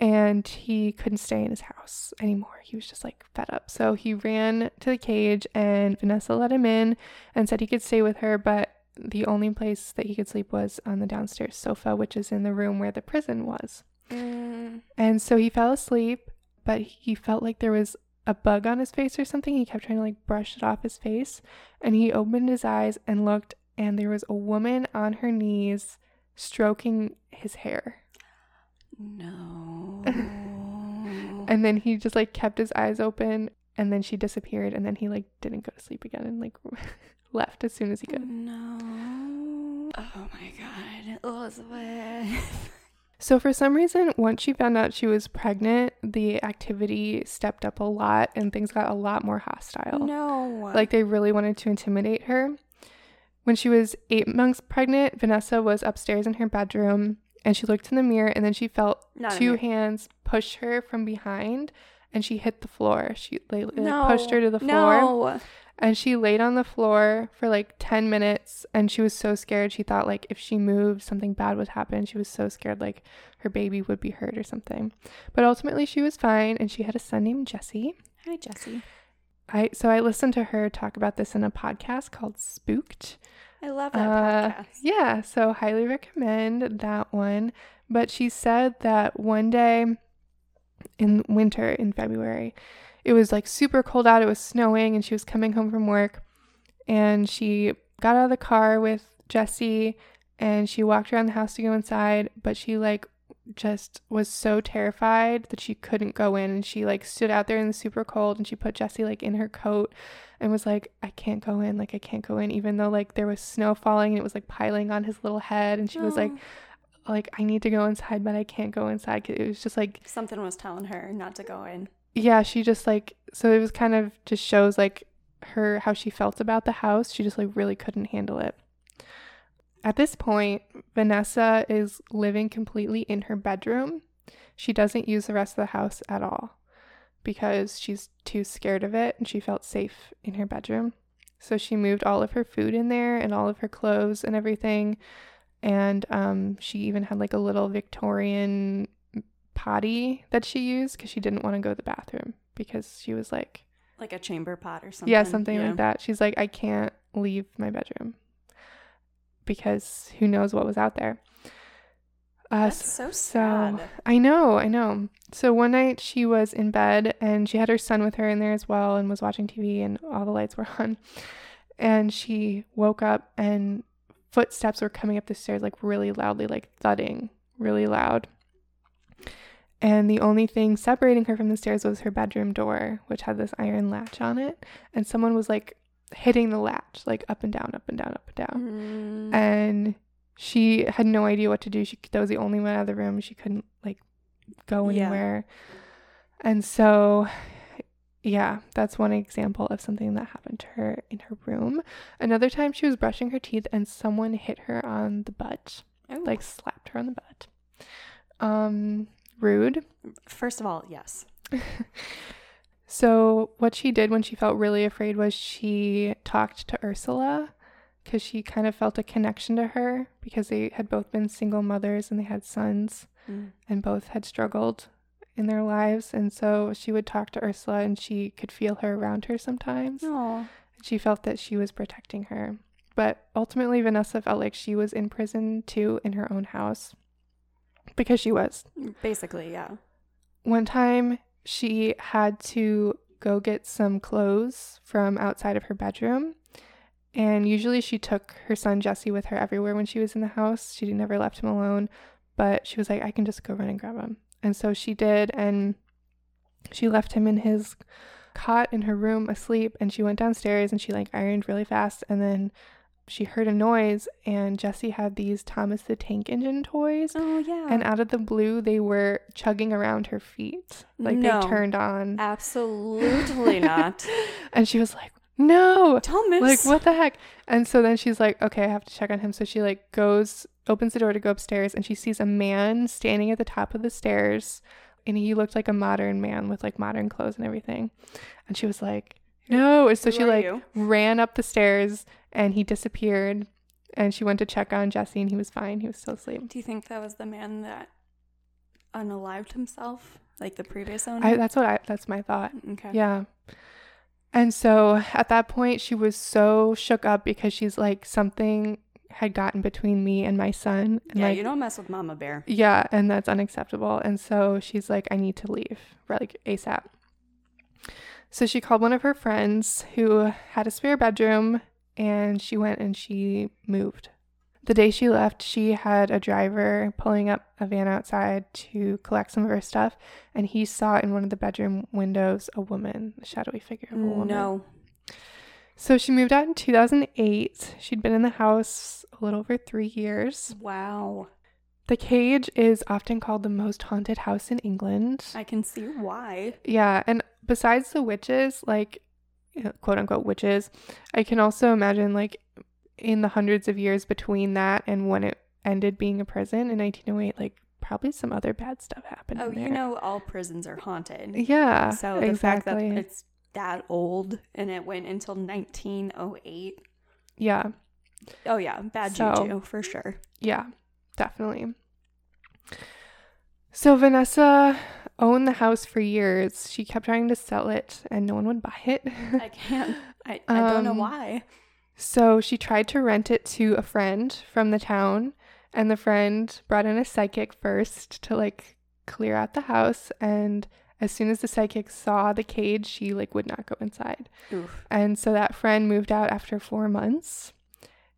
and he couldn't stay in his house anymore. He was just like fed up. So he ran to the cage and Vanessa let him in and said he could stay with her, but the only place that he could sleep was on the downstairs sofa, which is in the room where the prison was. Mm, And so he fell asleep, but he felt like there was a bug on his face or something. He kept trying to like brush it off his face. And he opened his eyes and looked, and there was a woman on her knees stroking his hair. no. And then he just like kept his eyes open, and then she disappeared. And then he like didn't go to sleep again and like left as soon as he could. no. Oh my God. Elizabeth. So, for some reason, once she found out she was pregnant, the activity stepped up a lot and things got a lot more hostile. No. Like they really wanted to intimidate her. When she was eight months pregnant, Vanessa was upstairs in her bedroom and she looked in the mirror and then she felt Not two hands push her from behind and she hit the floor. She no. pushed her to the floor No. And she laid on the floor for like 10 minutes and she was so scared. She thought like if she moved, something bad would happen. She was so scared like her baby would be hurt or something. But ultimately, she was fine and she had a son named Jesse. Hi, Jesse. I so I listened to her talk about this in a podcast called Spooked. I love that Uh, podcast. Yeah, so highly recommend that one. But she said that one day in winter in February, it was like super cold out, it was snowing, and she was coming home from work. And she got out of the car with Jesse and she walked around the house to go inside, but she like just was so terrified that she couldn't go in. And she like stood out there in the super cold and she put Jesse like in her coat and was like I can't go in. Like I can't go in even though like there was snow falling and it was like piling on his little head. And she was like Oh. like I need to go inside but I can't go inside 'cause it was just like something was telling her not to go in. Yeah she just like so it was kind of just shows like her how she felt about the house. She just like really couldn't handle it. At this point vanessa is living completely in her bedroom. She doesn't use the rest of the house at all because she's too scared of it and she felt safe in her bedroom. So she moved all of her food in there and all of her clothes and everything. And um, she even had like a little victorian potty that she used because she didn't want to go to the bathroom because she was like, Like a chamber pot or something. yeah, something like that. She's like, I can't leave my bedroom because who knows what was out there. Uh, That's so sad. I know, I know. So one night she was in bed and she had her son with her in there as well and was watching TV and all the lights were on. And she woke up and footsteps were coming up the stairs like really loudly, like thudding really loud. And the only thing separating her from the stairs was her bedroom door, which had this iron latch on it. And someone was like hitting the latch, like up and down, up and down, up and down Mm. and she had no idea what to do. She that was the only one out of the room. She couldn't like go Yeah. anywhere. And so yeah, that's one example of something that happened to her in her room. Another time she was brushing her teeth and someone hit her on the butt, Ooh. like slapped her on the butt. Um rude. first of all, yes. So, what she did when she felt really afraid was she talked to Ursula because she kind of felt a connection to her because they had both been single mothers and they had sons Mm. and both had struggled in their lives. And so she would talk to Ursula and she could feel her around her sometimes. Oh, She felt that she was protecting her. But ultimately, Vanessa felt like she was in prison too in her own house because she was. basically, yeah. One time she had to go get some clothes from outside of her bedroom. And usually she took her son Jesse with her everywhere when she was in the house. She never left him alone. But she was like, I can just go run and grab him. And so she did. And she left him in his cot in her room asleep. And she went downstairs and she like ironed really fast. And then she heard a noise. And Jesse had these Thomas the Tank Engine toys. Oh, yeah. And out of the blue, they were chugging around her feet. Like No. they turned on. Absolutely not. And she was like, no. Thomas. Like, what the heck? And so then she's like, okay, I have to check on him. So she like goes, opens the door to go upstairs, and she sees a man standing at the top of the stairs. And he looked like a modern man with like modern clothes and everything. And she was like, no. And so Who she like you? ran up the stairs and he disappeared. And she went to check on Jesse and he was fine. He was still asleep. Do you think that was the man that unalived himself, like the previous owner? I, that's what I, that's my thought. okay. Yeah. And so at that point, she was so shook up because she's like, something had gotten between me and my son. And Yeah, like, you don't mess with Mama Bear. yeah, and that's unacceptable. And so she's like, I need to leave, like ASAP. So she called one of her friends who had a spare bedroom and she went and she moved. The day she left, she had a driver pulling up a van outside to collect some of her stuff, and he saw in one of the bedroom windows a woman, a shadowy figure of a woman. No. So she moved out in 2008. She'd been in the house a little over three years. Wow. The cage is often called the most haunted house in England. I can see why. Yeah, and besides the witches, like quote unquote witches, I can also imagine like in the hundreds of years between that and when it ended being a prison in 1908, like probably some other bad stuff happened. Oh, you know, all prisons are haunted. Yeah, So the fact that it's that old and it went until 1908. yeah, Oh yeah, bad So- juju for sure. yeah, definitely. So Vanessa owned the house for years. She kept trying to sell it, and no one would buy it. I can't. I, I don't know Um, why. So she tried to rent it to a friend from the town, and the friend brought in a psychic first to like clear out the house. And as soon as the psychic saw the cage, she like would not go inside. Oof. And so that friend moved out after four months.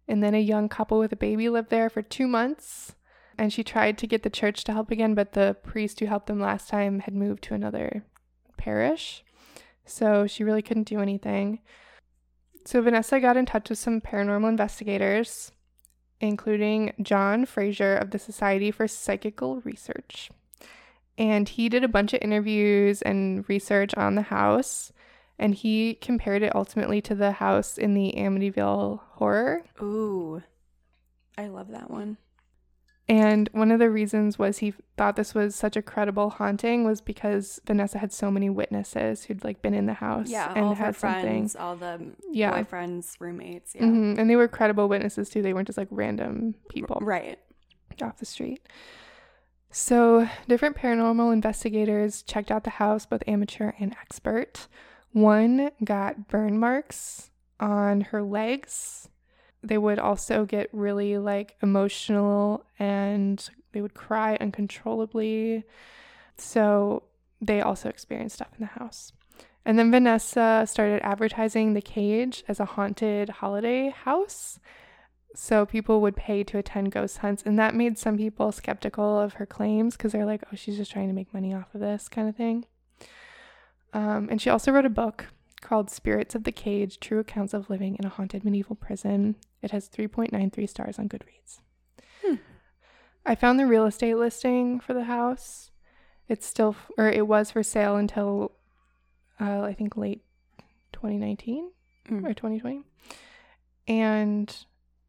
And then a young couple with a baby lived there for two months. And she tried to get the church to help again, but the priest who helped them last time had moved to another parish. So she really couldn't do anything. So Vanessa got in touch with some paranormal investigators, including John Fraser of the Society for Psychical Research. And he did a bunch of interviews and research on the house, and he compared it ultimately to the house in the Amityville horror. Ooh. I love that one. And one of the reasons was he thought this was such a credible haunting was because Vanessa had so many witnesses who'd like been in the house Yeah, and all of her had something. friends, all the Yeah. boyfriends, roommates. Yeah. Mhm, And they were credible witnesses too. They weren't just like random people Right. off the street. So, different paranormal investigators checked out the house, both amateur and expert. One got burn marks on her legs. They would also get really like emotional and they would cry uncontrollably. So, they also experienced stuff in the house. And then Vanessa started advertising the cage as a haunted holiday house. So people would pay to attend ghost hunts, and that made some people skeptical of her claims because they're like, "Oh, she's just trying to make money off of this kind of thing." Um, and she also wrote a book called "Spirits of the Cage: True Accounts of Living in a Haunted Medieval Prison." It has 3.93 stars on Goodreads. Hmm. I found the real estate listing for the house. It's still, f- or it was for sale until, uh, I think late 2019 Mm. or 2020. And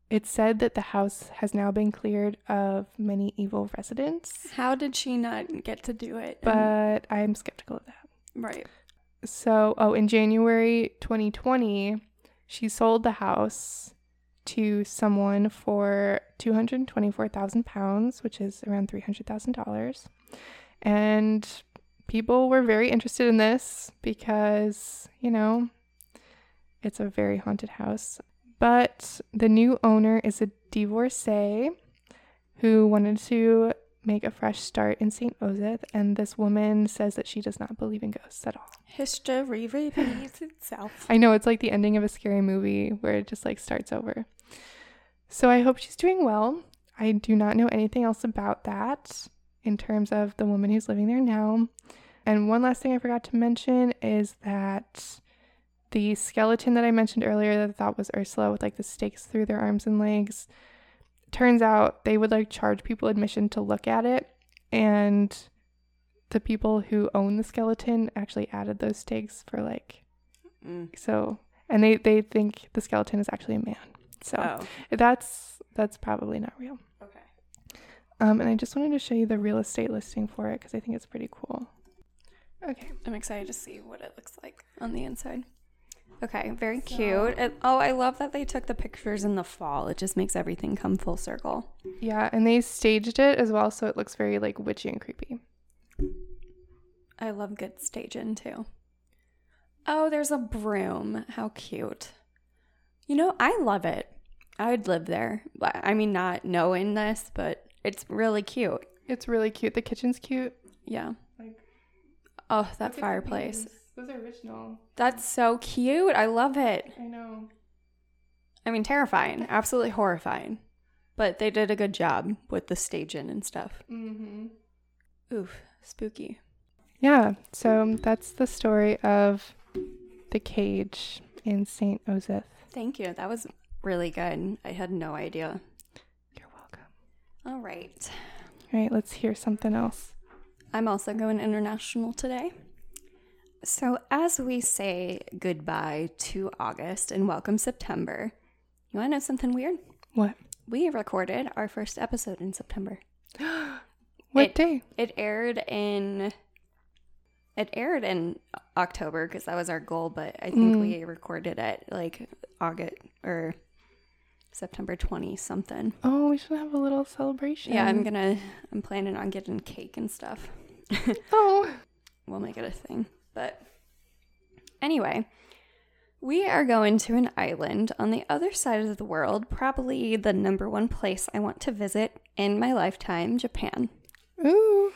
it said that the house has now been cleared of many evil residents, How did she not get to do it? But I'm skeptical of that. right. So, oh, in January 2020, she sold the house to someone for 224,000 pounds, which is around $300,000. And people were very interested in this because, you know, it's a very haunted house. But the new owner is a divorcee who wanted to make a fresh start in St. Osyth, and this woman says that she does not believe in ghosts at all. History repeats itself. I know it's like the ending of a scary movie where it just like starts over. So I hope she's doing well. I do not know anything else about that in terms of the woman who's living there now. And one last thing I forgot to mention is that the skeleton that I mentioned earlier that I thought was Ursula with like the stakes through their arms and legs turns out they would like charge people admission to look at it and the people who own the skeleton actually added those stakes for like Mm. so and they they think the skeleton is actually a man so Oh. that's that's probably not real Okay. um and i just wanted to show you the real estate listing for it because i think it's pretty cool okay I'm excited to see what it looks like on the inside. Okay, very cute. It, oh, I love that they took the pictures in the fall. It just makes everything come full circle. yeah and they staged it as well so it looks very like witchy and creepy I love good staging too. Oh, there's a broom. How cute. You know, I love it. I would live there. But- I mean, not knowing this, but it's really cute. it's really cute the kitchen's cute Yeah. Like- Oh, that fireplace. those are original That's so cute. I love it. i know I mean, terrifying. Absolutely horrifying. But they did a good job with the staging and stuff. mm-hmm Oof, spooky. yeah so that's the story of the cage in st osyth Thank you. That was really good. I had no idea. you're welcome All right. all right let's hear something else I'm also going international today. So, as we say goodbye to August and welcome September, you want to know something weird? what We recorded our first episode in September. what It- day It aired in it aired in October because that was our goal, but I think Mm. we recorded it like August or September 20 something. Oh, we should have a little celebration. Yeah, I'm gonna I'm planning on getting cake and stuff. Oh, we'll make it a thing. But anyway, we are going to an island on the other side of the world, probably the number one place I want to visit in my lifetime, Japan. ooh.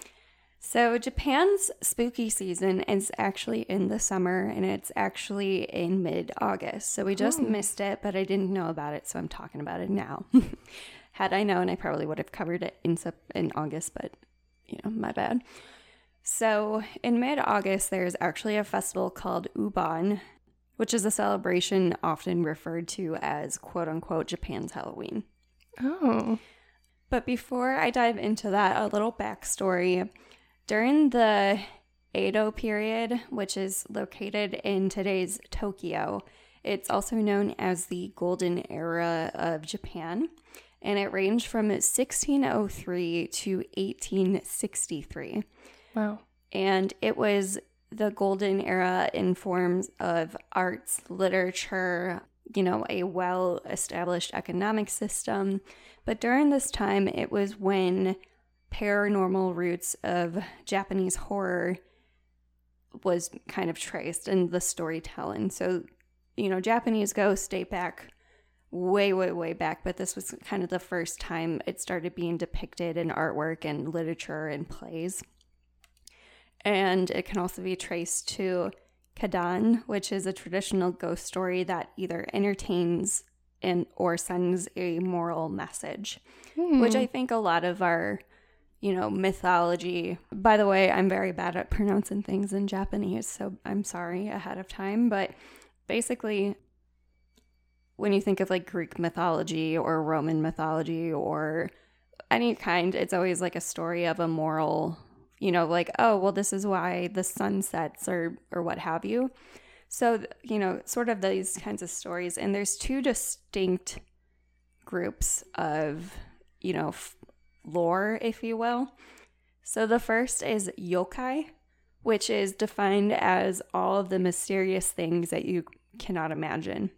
So, Japan's spooky season is actually in the summer and it's actually in mid August. So, we just Oh. missed it, but I didn't know about it, so I'm talking about it now. Had I known, I probably would have covered it in in August, but you know, my bad. So in mid August, there's actually a festival called Obon, which is a celebration often referred to as quote unquote Japan's Halloween. Oh. But before I dive into that, a little backstory. During the Edo period, which is located in today's Tokyo, it's also known as the Golden Era of Japan, and it ranged from 1603 to 1863. Wow. And it was the golden era in forms of arts, literature, you know, a well established economic system. But during this time, it was when paranormal roots of Japanese horror was kind of traced in the storytelling. So, you know, Japanese ghosts date back way, way, way back, but this was kind of the first time it started being depicted in artwork and literature and plays. And it can also be traced to Kaidan, which is a traditional ghost story that either entertains and or sends a moral message, which hmm. I think a lot of our you know, mythology. By the way, I'm very bad at pronouncing things in Japanese, so I'm sorry ahead of time. But basically, when you think of like Greek mythology or Roman mythology or any kind, it's always like a story of a moral, you know, like, oh, well, this is why the sun sets or, or what have you. So, you know, sort of these kinds of stories. And there's two distinct groups of, you know, lore, if you will. So the first is yokai, which is defined as all of the mysterious things that you cannot imagine.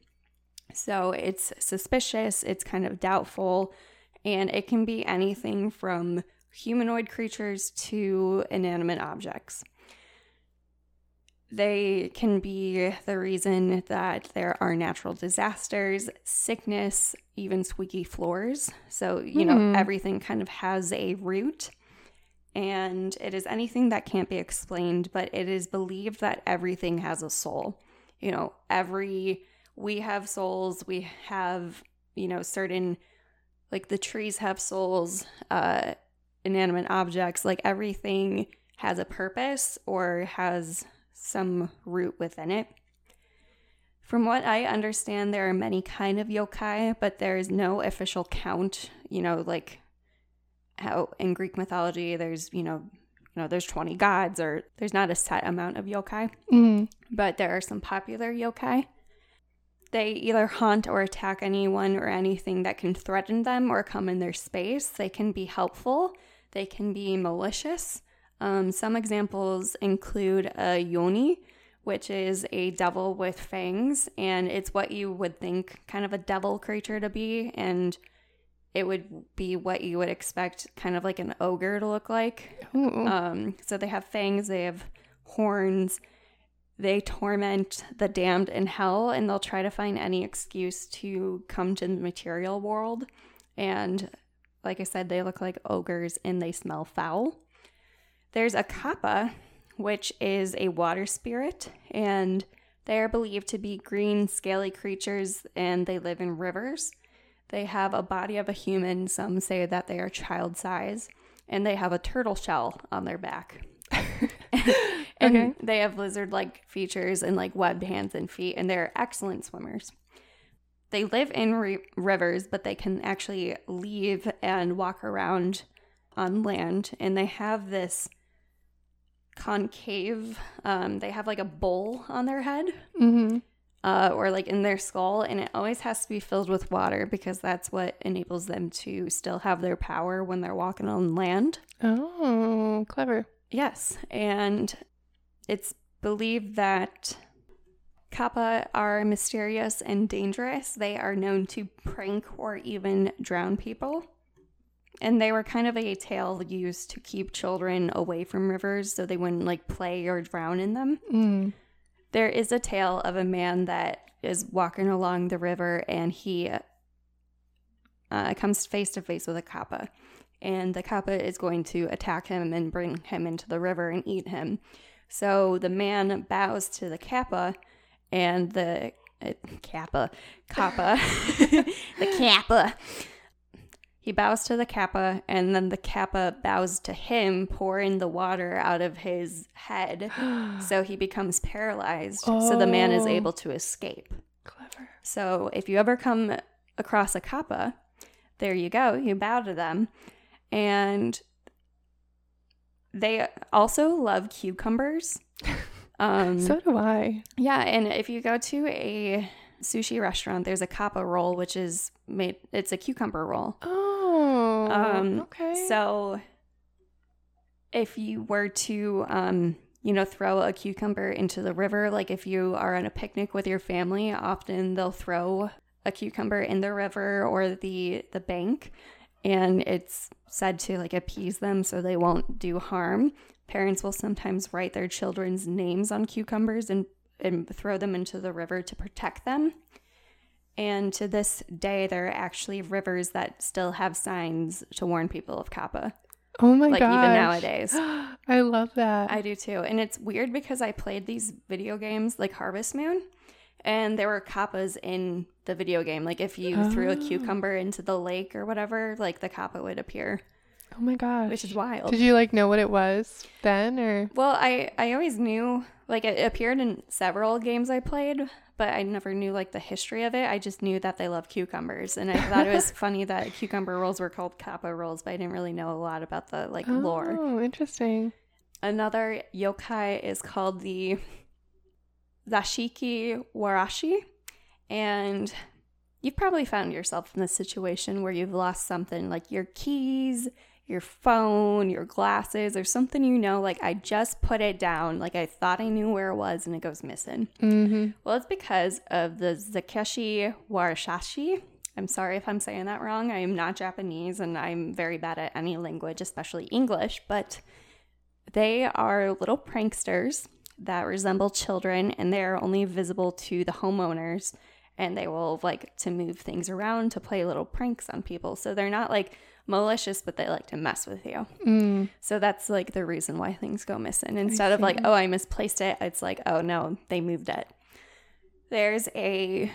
So it's suspicious, it's kind of doubtful, and it can be anything from humanoid creatures to inanimate objects. They can be the reason that there are natural disasters, sickness, even squeaky floors. So, you know, Hmm. everything kind of has a root. And it is anything that can't be explained, but it is believed that everything has a soul. You know, every, we have souls, we have, you know, certain, like the trees have souls, uh, inanimate objects, like everything has a purpose or has some root within it. From what I understand, there are many kind of yokai, but there is no official count. You know, like how in Greek mythology, there's you know, you know, there's 20 gods, or there's not a set amount of yokai, Mm. but there are some popular yokai. They either haunt or attack anyone or anything that can threaten them or come in their space. They can be helpful. They can be malicious. Um, some examples include a oni, which is a devil with fangs, and it's what you would think kind of a devil creature to be, and it would be what you would expect kind of like an ogre to look like. Um, so they have fangs, they have horns, they torment the damned in hell, and they'll try to find any excuse to come to the material world. And like I said, they look like ogres and they smell foul. There's a kappa, which is a water spirit, and they are believed to be green, scaly creatures, and they live in rivers. They have a body of a human. Some say that they are child size, and they have a turtle shell on their back. and Okay. they have lizard like features and like webbed hands and feet, and they're excellent swimmers. They live in re- rivers, but they can actually leave and walk around on land, and they have this concave, um, they have like a bowl on their head Mm-hmm. uh, or like in their skull, and it always has to be filled with water because that's what enables them to still have their power when they're walking on land. Oh, clever. Yes, and it's believed that kappa are mysterious and dangerous. They are known to prank or even drown people. And they were kind of a tale used to keep children away from rivers so they wouldn't like play or drown in them. Mm. There is a tale of a man that is walking along the river and he uh, comes face to face with a kappa. And the kappa is going to attack him and bring him into the river and eat him. So the man bows to the kappa and the uh, kappa, kappa, the kappa. He bows to the kappa, and then the kappa bows to him, pouring the water out of his head. so he becomes paralyzed. So the man is Oh. able to escape. Clever. So if you ever come across a kappa, there you go. You bow to them. And they also love cucumbers. Um, So do I. yeah, and if you go to a sushi restaurant, there's a kappa roll, which is made. It's a cucumber roll. Oh. Um, okay. So if you were to, um, you know, throw a cucumber into the river, like if you are on a picnic with your family, often they'll throw a cucumber in the river or the the bank, and it's said to like appease them so they won't do harm. Parents will sometimes write their children's names on cucumbers and and throw them into the river to protect them. And to this day, there are actually rivers that still have signs to warn people of kappa, oh my god! like gosh. even nowadays. I love that. I do too. And it's weird because I played these video games like Harvest Moon, and there were kappas in the video game. Like if you threw a Oh. cucumber into the lake or whatever, like the kappa would appear, oh my gosh. which is wild. Did you like know what it was then or Well, I I always knew like it appeared in several games I played, but I never knew like the history of it. I just knew that they love cucumbers, and I thought it was funny that cucumber rolls were called kappa rolls, but I didn't really know a lot about the like lore. Oh, interesting. Another yokai is called the Zashiki Warashi, and you've probably found yourself in this situation where you've lost something like your keys, your phone, your glasses, or something you know, like I just put it down, like I thought I knew where it was and it goes missing. Mm-hmm. Well, it's because of the Zakeshi Warashashi. I'm sorry if I'm saying that wrong. I am not Japanese and I'm very bad at any language, especially English, but they are little pranksters that resemble children and they are only visible to the homeowners and they will like to move things around to play little pranks on people. So they're not like malicious, but they like to mess with you. Mm. So that's like the reason why things go missing. Instead of like, oh, I misplaced it, it's like, oh no, they moved it. There's a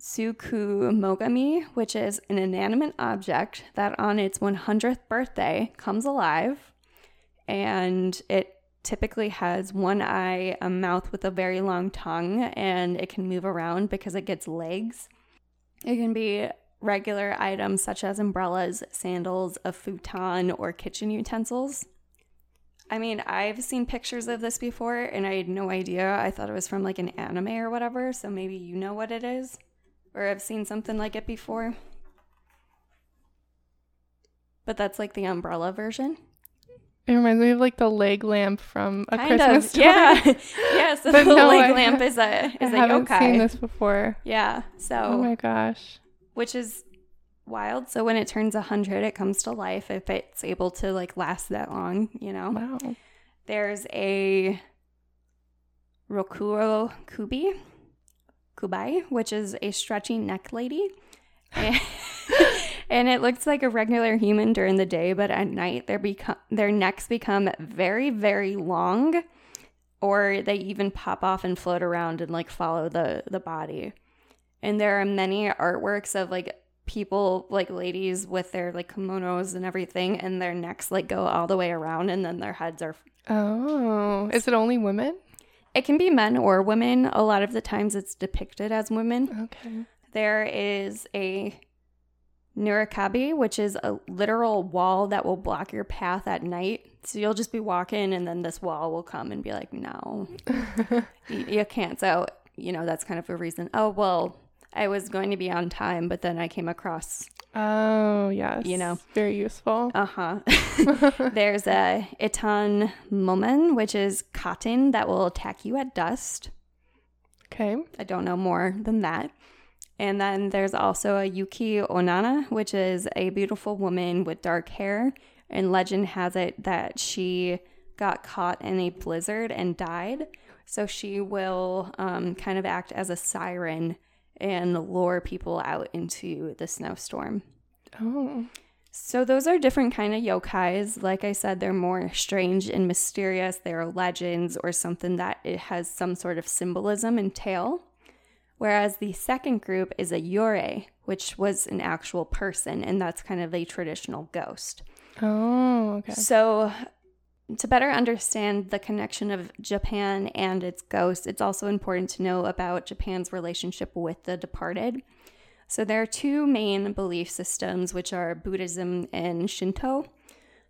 Tsukumogami, which is an inanimate object that on its 100th birthday comes alive and it typically has one eye, a mouth with a very long tongue, and it can move around because it gets legs. It can be regular items such as umbrellas, sandals, a futon, or kitchen utensils. I mean, I've seen pictures of this before and I had no idea. I thought it was from like an anime or whatever, so maybe you know what it is or I've seen something like it before. But that's like the umbrella version. It reminds me of like the leg lamp from a kind Christmas of. story. Yeah. yeah, so But the no, leg I- lamp is a I is a haven't yokai. seen this before. Yeah. So Oh my gosh. Which is wild. So when it turns 100, it comes to life if it's able to like last that long, you know. Wow. There's a Rokuro Kubi, Kubai, which is a stretchy neck lady. And, and it looks like a regular human during the day, but at night their become their necks become very, very long, or they even pop off and float around and like follow the the body. And there are many artworks of like people like ladies with their like kimonos and everything and their necks like go all the way around and then their heads are Oh, is it only women? it can be men or women. A lot of the times it's depicted as women. Okay. There is a Nurikabe, which is a literal wall that will block your path at night. So you'll just be walking and then this wall will come and be like, no, you, you can't. So, you know, that's kind of a reason. Oh, well, I was going to be on time, but then I came across, Oh, yes. You know. very useful. uh huh. There's a Ittan Momen, which is cotton that will attack you at dust. Okay. I don't know more than that. And then there's also a Yuki Onana, which is a beautiful woman with dark hair. And legend has it that she got caught in a blizzard and died. So she will um, kind of act as a siren and lure people out into the snowstorm. Oh. So those are different kind of yokais. Like I said, they're more strange and mysterious. They're legends or something that it has some sort of symbolism and tale. Whereas the second group is a yurei, which was an actual person, and that's kind of a traditional ghost. Oh, okay. So, to better understand the connection of Japan and its ghosts, it's also important to know about Japan's relationship with the departed. So, there are two main belief systems, which are Buddhism and Shinto.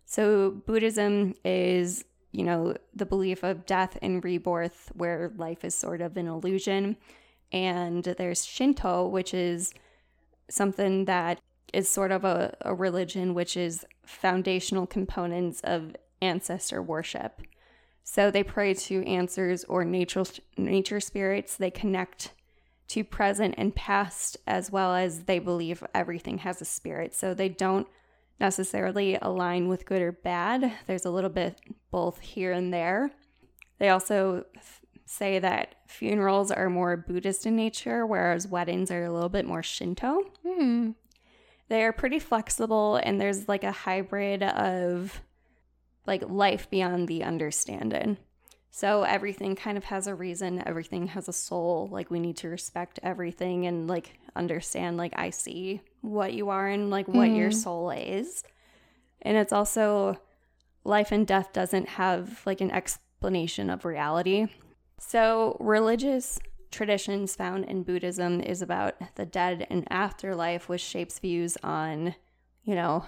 So, Buddhism is, you know, the belief of death and rebirth, where life is sort of an illusion. And there's Shinto, which is something that is sort of a, a religion, which is foundational components of ancestor worship. So they pray to answers or nature, nature spirits. They connect to present and past, as well as they believe everything has a spirit. So they don't necessarily align with good or bad. There's a little bit both here and there. They also say that funerals are more Buddhist in nature, whereas weddings are a little bit more Shinto. Hmm. They are pretty flexible, and there's like a hybrid of like life beyond the understanding. So everything kind of has a reason, everything has a soul. Like we need to respect everything and like understand like I see what you are and like what your mm-hmm. soul is. And it's also life and death doesn't have like an explanation of reality. So religious traditions found in Buddhism is about the dead and afterlife, which shapes views on, you know,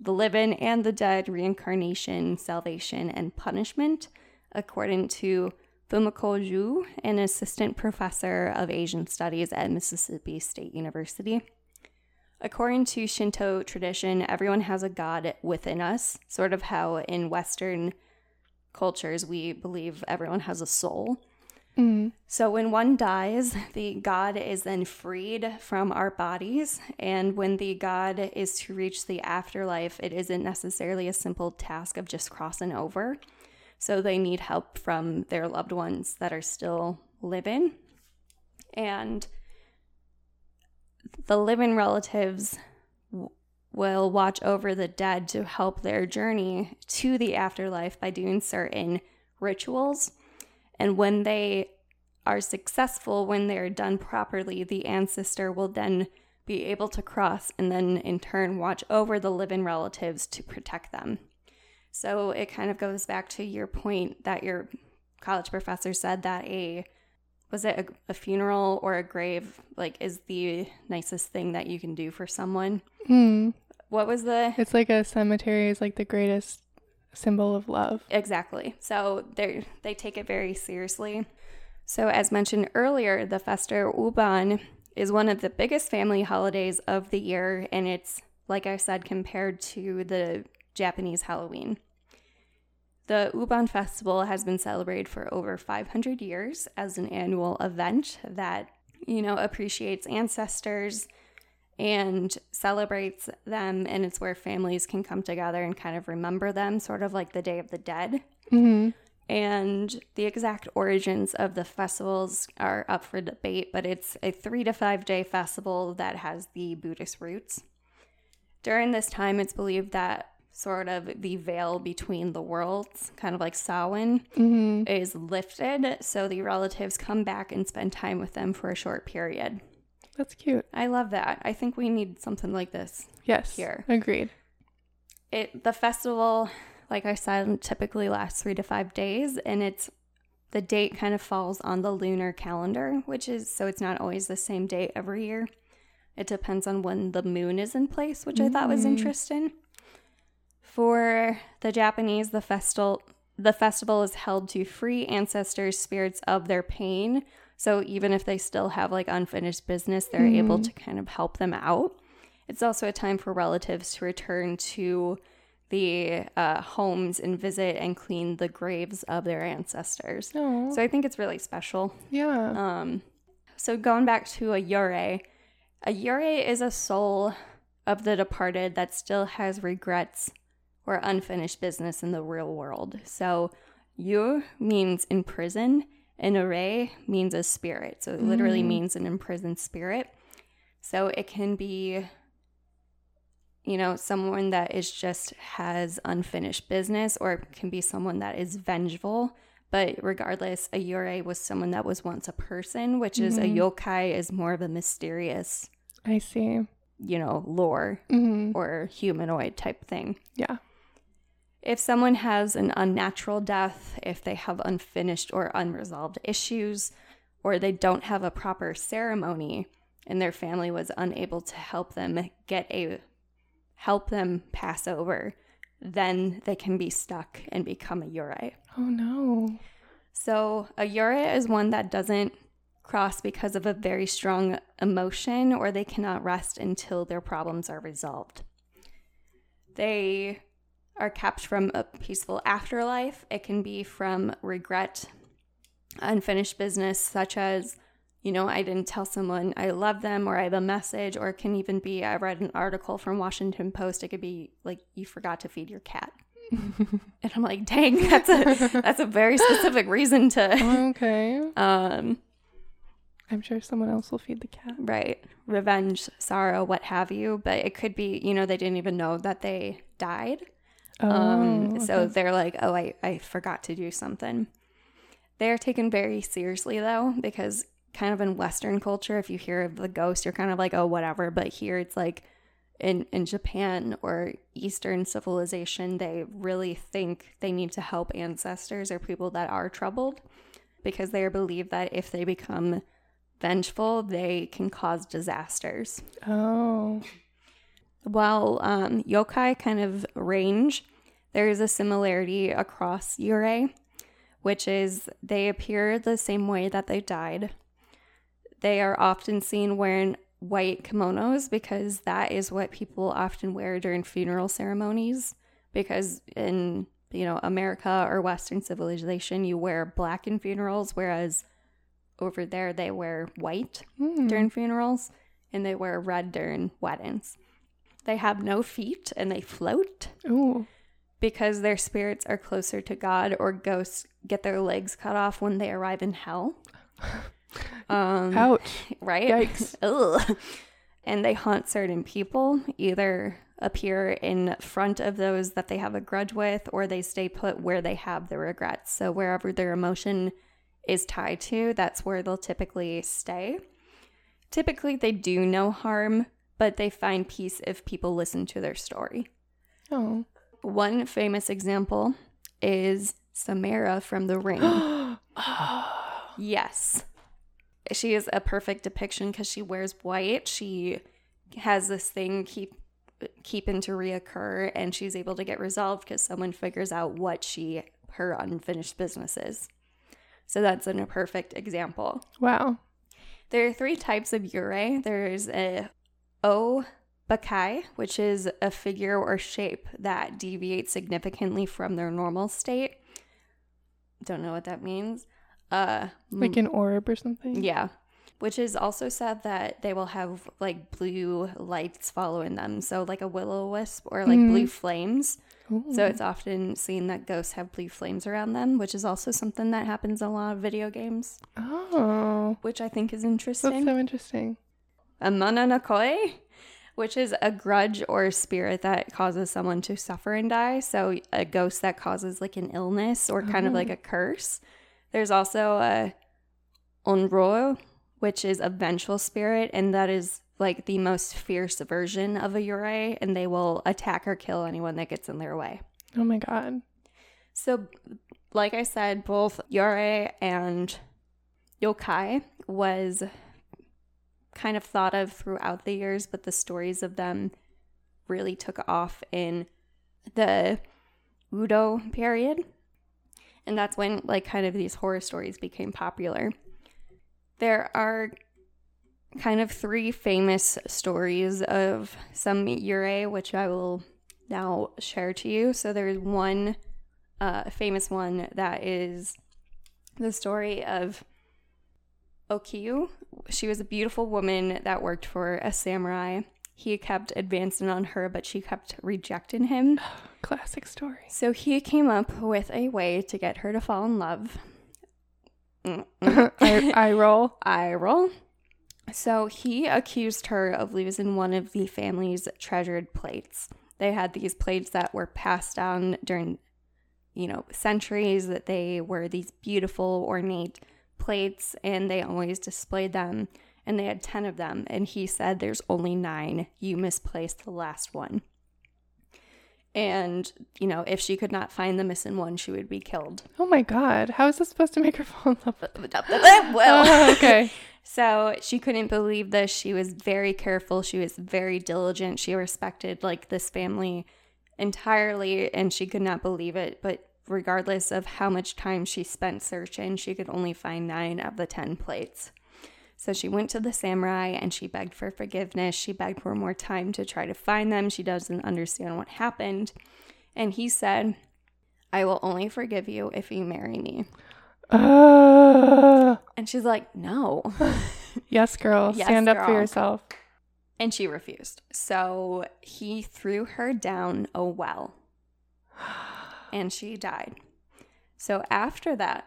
the living and the dead, reincarnation, salvation, and punishment, according to Fumiko Zhu, an assistant professor of Asian studies at Mississippi State University. According to Shinto tradition, everyone has a god within us, sort of how in Western cultures we believe everyone has a soul. Mm. So when one dies, the god is then freed from our bodies. And when the god is to reach the afterlife, it isn't necessarily a simple task of just crossing over. So they need help from their loved ones that are still living. And the living relatives will watch over the dead to help their journey to the afterlife by doing certain rituals. And when they are successful, when they are done properly, the ancestor will then be able to cross and then in turn watch over the living relatives to protect them. So it kind of goes back to your point that your college professor said that a was it a, a funeral or a grave like is the nicest thing that you can do for someone. Hmm. What was the It's like a cemetery is like the greatest symbol of love. Exactly. So they they take it very seriously. So as mentioned earlier, the Festa Obon is one of the biggest family holidays of the year, and it's like I said, compared to the Japanese Halloween. The Obon Festival has been celebrated for over 500 years as an annual event that, you know, appreciates ancestors and celebrates them. And it's where families can come together and kind of remember them, sort of like the Day of the Dead. Mm-hmm. And the exact origins of the festivals are up for debate, but it's a three to five day festival that has the Buddhist roots. During this time, it's believed that sort of the veil between the worlds, kind of like Samhain, Mm-hmm. is lifted. So the relatives come back and spend time with them for a short period. That's cute. I love that. I think we need something like this. Yes. Here. Agreed. It the festival, like I said, typically lasts three to five days, and it's the date kind of falls on the lunar calendar, which is so it's not always the same date every year. It depends on when the moon is in place, which I thought was Mm. interesting. For the Japanese, the festival the festival is held to free ancestors' spirits of their pain. So even if they still have like unfinished business, they're able to kind of help them out. It's also a time for relatives to return to the uh, homes and visit and clean the graves of their ancestors. Oh. So I think it's really special. yeah. Um, so going back to a yurei, a yurei is a soul of the departed that still has regrets or unfinished business in the real world. So yu means in prison, and ore means a spirit. So it literally means an imprisoned spirit. So it can be you know, someone that is just has unfinished business, or it can be someone that is vengeful But regardless, a yurei was someone that was once a person, which is a yokai is more of a mysterious, I see. you know, lore hmm or humanoid type thing. Yeah. If someone has an unnatural death, if they have unfinished or unresolved issues, or they don't have a proper ceremony and their family was unable to help them get a help them pass over, then they can be stuck and become a yurei. Oh no. So, a yurei is one that doesn't cross because of a very strong emotion or they cannot rest until their problems are resolved. They are kept from a peaceful afterlife. It can be from regret, unfinished business, such as, you know, I didn't tell someone I love them or I have a message, or it can even be I read an article from Washington Post. It could be like you forgot to feed your cat. and I'm like, dang, that's a that's a very specific reason to Okay. um I'm sure someone else will feed the cat. right revenge sorrow what have you but it could be you know they didn't even know that they died Oh, um so okay. they're like oh I, I forgot to do something. They're taken very seriously though because kind of in western culture if you hear of the ghost you're kind of like oh whatever. But here it's like in in japan or eastern civilization they really think they need to help ancestors or people that are troubled because they believe that if they become vengeful they can cause disasters. Oh, while um, yokai kind of range, there is a similarity across yurei, which is they appear the same way that they died. They are often seen wearing white kimonos because that is what people often wear during funeral ceremonies. Because in you know America or Western civilization, you wear black in funerals, whereas over there they wear white Hmm. during funerals and they wear red during weddings. They have no feet and they float Ooh. because their spirits are closer to God or ghosts get their legs cut off when they arrive in hell. Um, Ouch. right? Yikes. Ugh. And they haunt certain people, either appear in front of those that they have a grudge with, or they stay put where they have the regrets. So wherever their emotion is tied to, that's where they'll typically stay. Typically, they do no harm, but they find peace if people listen to their story. Oh. One famous example is Samara from The Ring. Yes. She is a perfect depiction because she wears white. She has this thing keep keeping to reoccur and she's able to get resolved because someone figures out what she her unfinished business is. So that's an, a perfect example. Wow. There are three types of yurei. There's a o bakai, which is a figure or shape that deviates significantly from their normal state. Don't know what that means. Uh, Like an orb or something? yeah. Which is also said that they will have like blue lights following them. So, like a will o wisp or like blue flames. Ooh. So, it's often seen that ghosts have blue flames around them, which is also something that happens in a lot of video games, Oh. which I think is That's interesting. so interesting. A mananakoi, which is a grudge or a spirit that causes someone to suffer and die. So a ghost that causes like an illness or kind of like a oh. curse. There's also uh, a onryo, which is a vengeful spirit, and that is like the most fierce version of a yurei, and they will attack or kill anyone that gets in their way. Oh my god. So, like I said, both Yurei and Yokai was kind of thought of throughout the years, but the stories of them really took off in the Edo period. And that's when, like, kind of these horror stories became popular. There are kind of three famous stories of some Yurei, which I will now share to you. So there's one uh, famous one that is the story of Okiku. She was a beautiful woman that worked for a samurai. He kept advancing on her, but she kept rejecting him. Classic story. So he came up with a way to get her to fall in love. I, I roll. I roll. So he accused her of losing one of the family's treasured plates. They had these plates that were passed down during, you know, centuries that they were these beautiful, ornate plates and they always displayed them. And they had 10 of them. And he said, There's only nine. You misplaced the last one. And, you know, if she could not find the missing one, she would be killed. Oh my God. How is this supposed to make her fall in love with well, Oh, okay. So she couldn't believe this. She was very careful. She was very diligent. She respected like this family entirely and she could not believe it. But regardless of how much time she spent searching, she could only find nine of the 10 plates. So she went to the samurai and she begged for forgiveness. She begged for more time to try to find them. She doesn't understand what happened. And he said, I will only forgive you if you marry me. Uh, And she's like, No. yes, girl. Yes, Stand up for yourself. And she refused. So he threw her down a well and she died. So after that,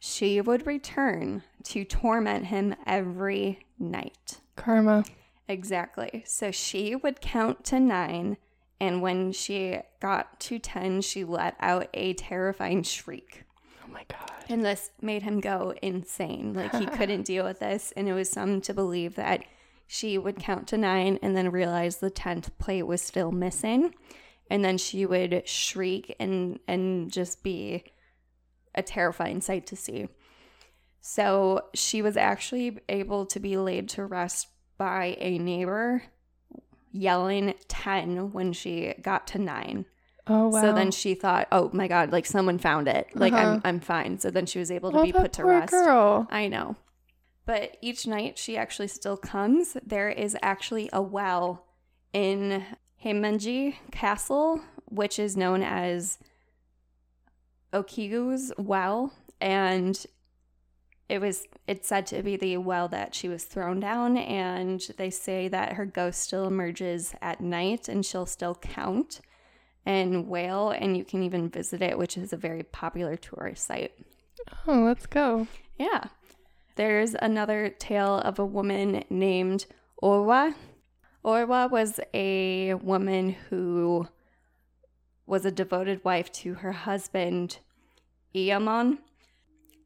she would return to torment him every night. Karma. Exactly. So she would count to nine. And when she got to 10, she let out a terrifying shriek. Oh my God. And this made him go insane. Like he couldn't deal with this. And it was some to believe that she would count to nine and then realize the 10th plate was still missing. And then she would shriek and, and just be a terrifying sight to see. So she was actually able to be laid to rest by a neighbor yelling 10 when she got to nine. Oh wow. So then she thought, "Oh my god, like someone found it. Like Uh-huh. I'm I'm fine." So then she was able to oh, be put to rest. girl. I know. But each night she actually still comes. There is actually a well in Himeji Castle, which is known as Okiku's well, and it was it's said to be the well that she was thrown down and they say that her ghost still emerges at night and she'll still count and wail and you can even visit it which is a very popular tourist site. Oh, let's go. yeah. There's another tale of a woman named Oiwa Oiwa was a woman who was a devoted wife to her husband Iemon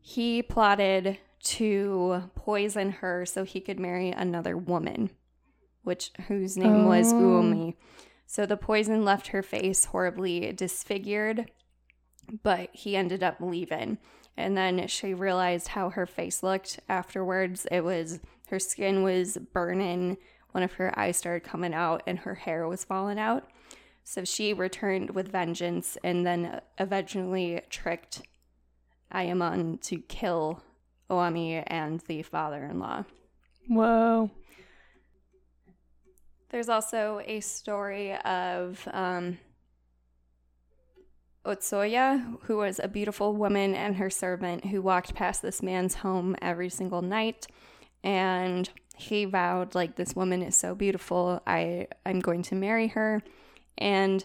he plotted to poison her so he could marry another woman, which whose name was Oh. Oume. So the poison left her face horribly disfigured, but he ended up leaving. And then she realized how her face looked afterwards. It was her skin was burning, one of her eyes started coming out, and her hair was falling out. So she returned with vengeance and then eventually tricked Iemon to kill Oume and the father in law. Whoa. There's also a story of um, Otsuyu, who was a beautiful woman and her servant who walked past this man's home every single night. And he vowed, like, this woman is so beautiful, I, I'm going to marry her. And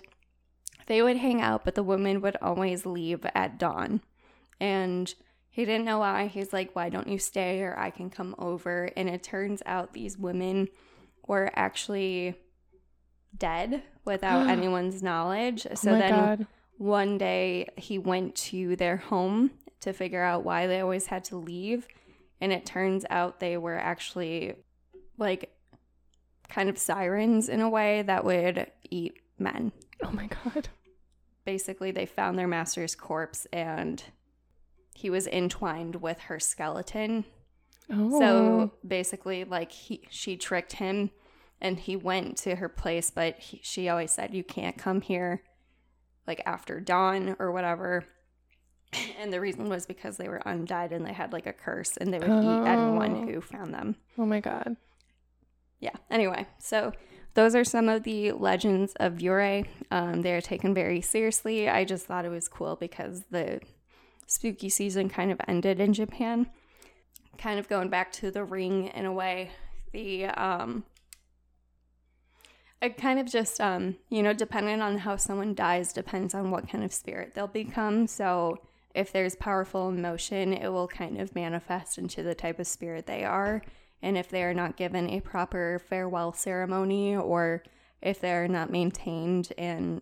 they would hang out, but the woman would always leave at dawn. And he didn't know why. He's like, why don't you stay or I can come over? And it turns out these women were actually dead without anyone's knowledge. Oh so oh then God. one day he went to their home to figure out why they always had to leave. And it turns out they were actually like kind of sirens in a way that would eat men. Oh my God. Basically, they found their master's corpse and he was entwined with her skeleton Oh. so basically, like he, she tricked him, and he went to her place, but he, she always said, "You can't come here, like after dawn or whatever." And the reason was because they were undead and they had like a curse, and they would eat anyone Oh. who found them. oh my God. Yeah. Anyway, so those are some of the legends of Yurei. Um, they are taken very seriously. I just thought it was cool because the spooky season kind of ended in Japan. Kind of going back to the ring in a way. The um it kind of just um you know depending on how someone dies depends on what kind of spirit they'll become so if there's powerful emotion it will kind of manifest into the type of spirit they are and if they are not given a proper farewell ceremony or if they're not maintained and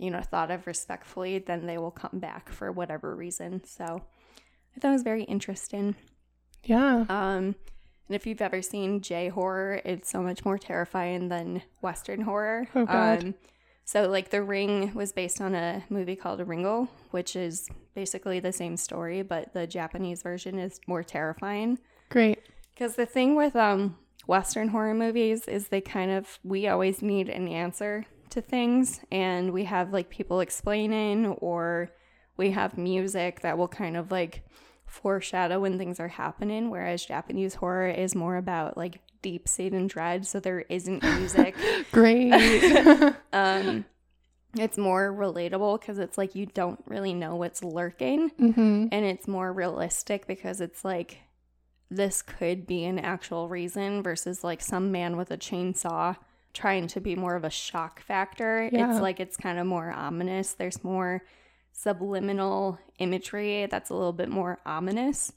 you know, thought of respectfully, then they will come back for whatever reason. So I thought it was very interesting. Yeah. Um, and if you've ever seen J horror, it's so much more terrifying than Western horror. Oh, God. Um, so, like, The Ring was based on a movie called Ringu, which is basically the same story, but the Japanese version is more terrifying. Great. Because the thing with um, Western horror movies is they kind of, we always need an answer to things, and we have like people explaining, or we have music that will kind of like foreshadow when things are happening, whereas Japanese horror is more about like deep Satan dread, so there isn't music. Great. um, it's more relatable because it's like you don't really know what's lurking mm-hmm. and it's more realistic because it's like this could be an actual reason versus like some man with a chainsaw trying to be more of a shock factor. Yeah. It's like it's kind of more ominous. There's more subliminal imagery that's a little bit more ominous.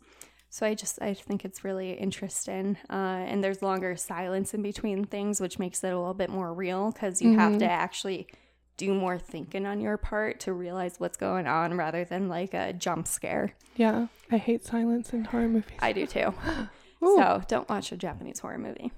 So I just I think it's really interesting, uh, and there's longer silence in between things, which makes it a little bit more real because you have to actually do more thinking on your part to realize what's going on rather than like a jump scare. Yeah. I hate silence in horror movies. I do too. So don't watch a Japanese horror movie.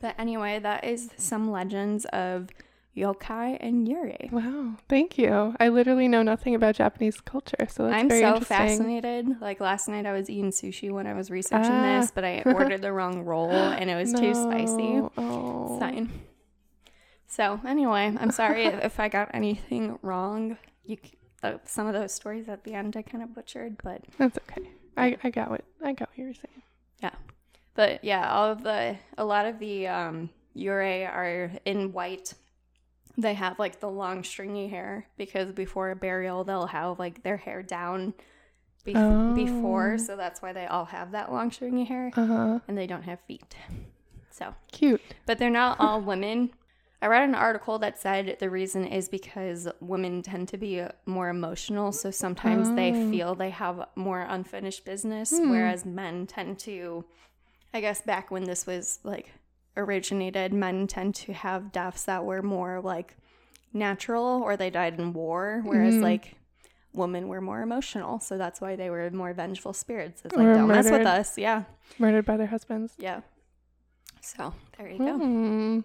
But anyway, that is some legends of yokai and yurei. Wow. Thank you. I literally know nothing about Japanese culture, so that's I'm very so fascinated. Like last night, I was eating sushi when I was researching Ah. this, but I ordered the wrong roll and it was too spicy. No. Oh. It's fine. So anyway, I'm sorry if if I got anything wrong. You, uh, some of those stories at the end I kind of butchered, but That's okay. I, I got what I got what you were saying. Yeah, but yeah, all of the a lot of the um Yurei are in white. They have like the long stringy hair because before a burial they'll have like their hair down bef- Oh. before, so that's why they all have that long stringy hair Uh huh. and they don't have feet. So, Cute. but they're not all women. I read an article that said the reason is because women tend to be more emotional, so sometimes they Oh. feel they have more unfinished business, Hmm. whereas men tend to, I guess, back when this was like originated, men tend to have deaths that were more like natural or they died in war, whereas Mhm. like women were more emotional, so that's why they were more vengeful spirits. It's like, Or don't mess with us. Yeah. Murdered by their husbands. Yeah. So there you go.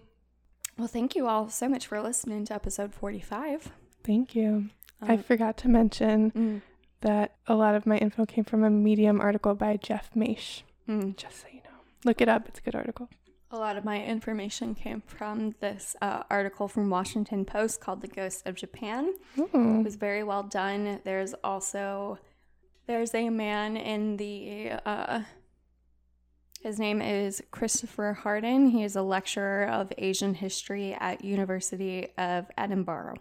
Hmm. Well, thank you all so much for listening to episode 45. Thank you. I Um, forgot to mention mm, that a lot of my info came from a Medium article by Jeff Maish. mm. Just so you know, look it up. It's a good article. A lot of my information came from this uh, article from Washington Post called "The Ghost of Japan." It was very well done. There's also there's a man in the uh, his name is Christopher Harding. He is a lecturer of Asian history at University of Edinburgh.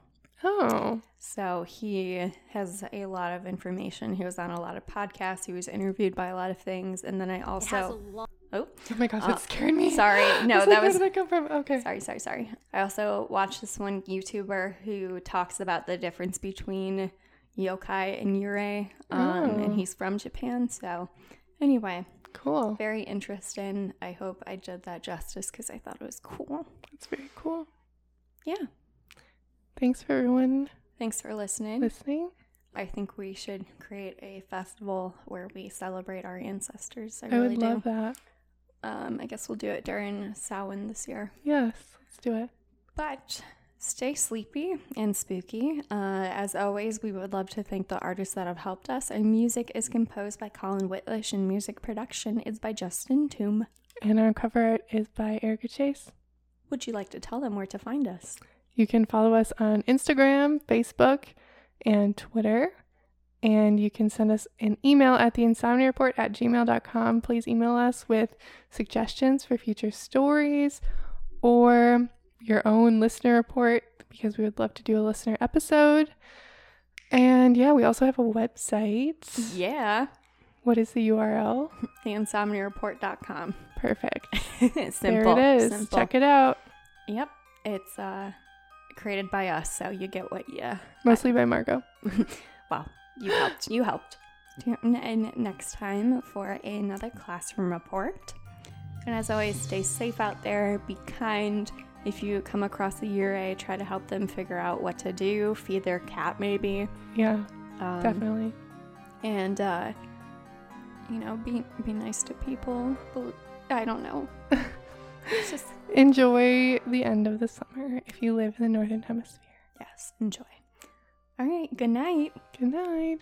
Oh, So he has a lot of information. He was on a lot of podcasts. He was interviewed by a lot of things. And then I also oh oh my gosh, Uh, that scared me. sorry no was like, that where was did that come from? Okay. sorry sorry sorry. I also watched this one YouTuber who talks about the difference between yokai and yurei, um, Oh. and he's from Japan. So anyway, Cool. very interesting. I hope I did that justice because I thought it was cool. That's very cool. Yeah. Thanks for everyone Thanks for listening. listening. I think we should create a festival where we celebrate our ancestors. I I, really would do. love that. Um, I guess we'll do it during Samhain this year. Yes, let's do it. But stay sleepy and spooky. Uh, as always, we would love to thank the artists that have helped us. Our music is composed by Colin Whitlish, and music production is by Justin Toom. And our cover art is by Erica Chase. Would you like to tell them where to find us? You can follow us on Instagram, Facebook, and Twitter. And you can send us an email at the insomnia report at gmail.com. Please email us with suggestions for future stories or your own listener report because we would love to do a listener episode. And yeah, we also have a website. Yeah, What is the URL? theinsomniareport.com. Perfect. simple. there it is. Simple. Check it out. Yep, it's uh, created by us, so you get what you Mostly by Margot. Well, you helped. You helped. Tune in next time for another classroom report. And as always, stay safe out there, be kind, If you come across a yurei, try to help them figure out what to do. Feed their cat, maybe. Yeah, Um, definitely. And uh, you know, be be nice to people. I don't know. Just Enjoy the end of the summer if you live in the northern hemisphere. yes, enjoy. All right. Good night. Good night.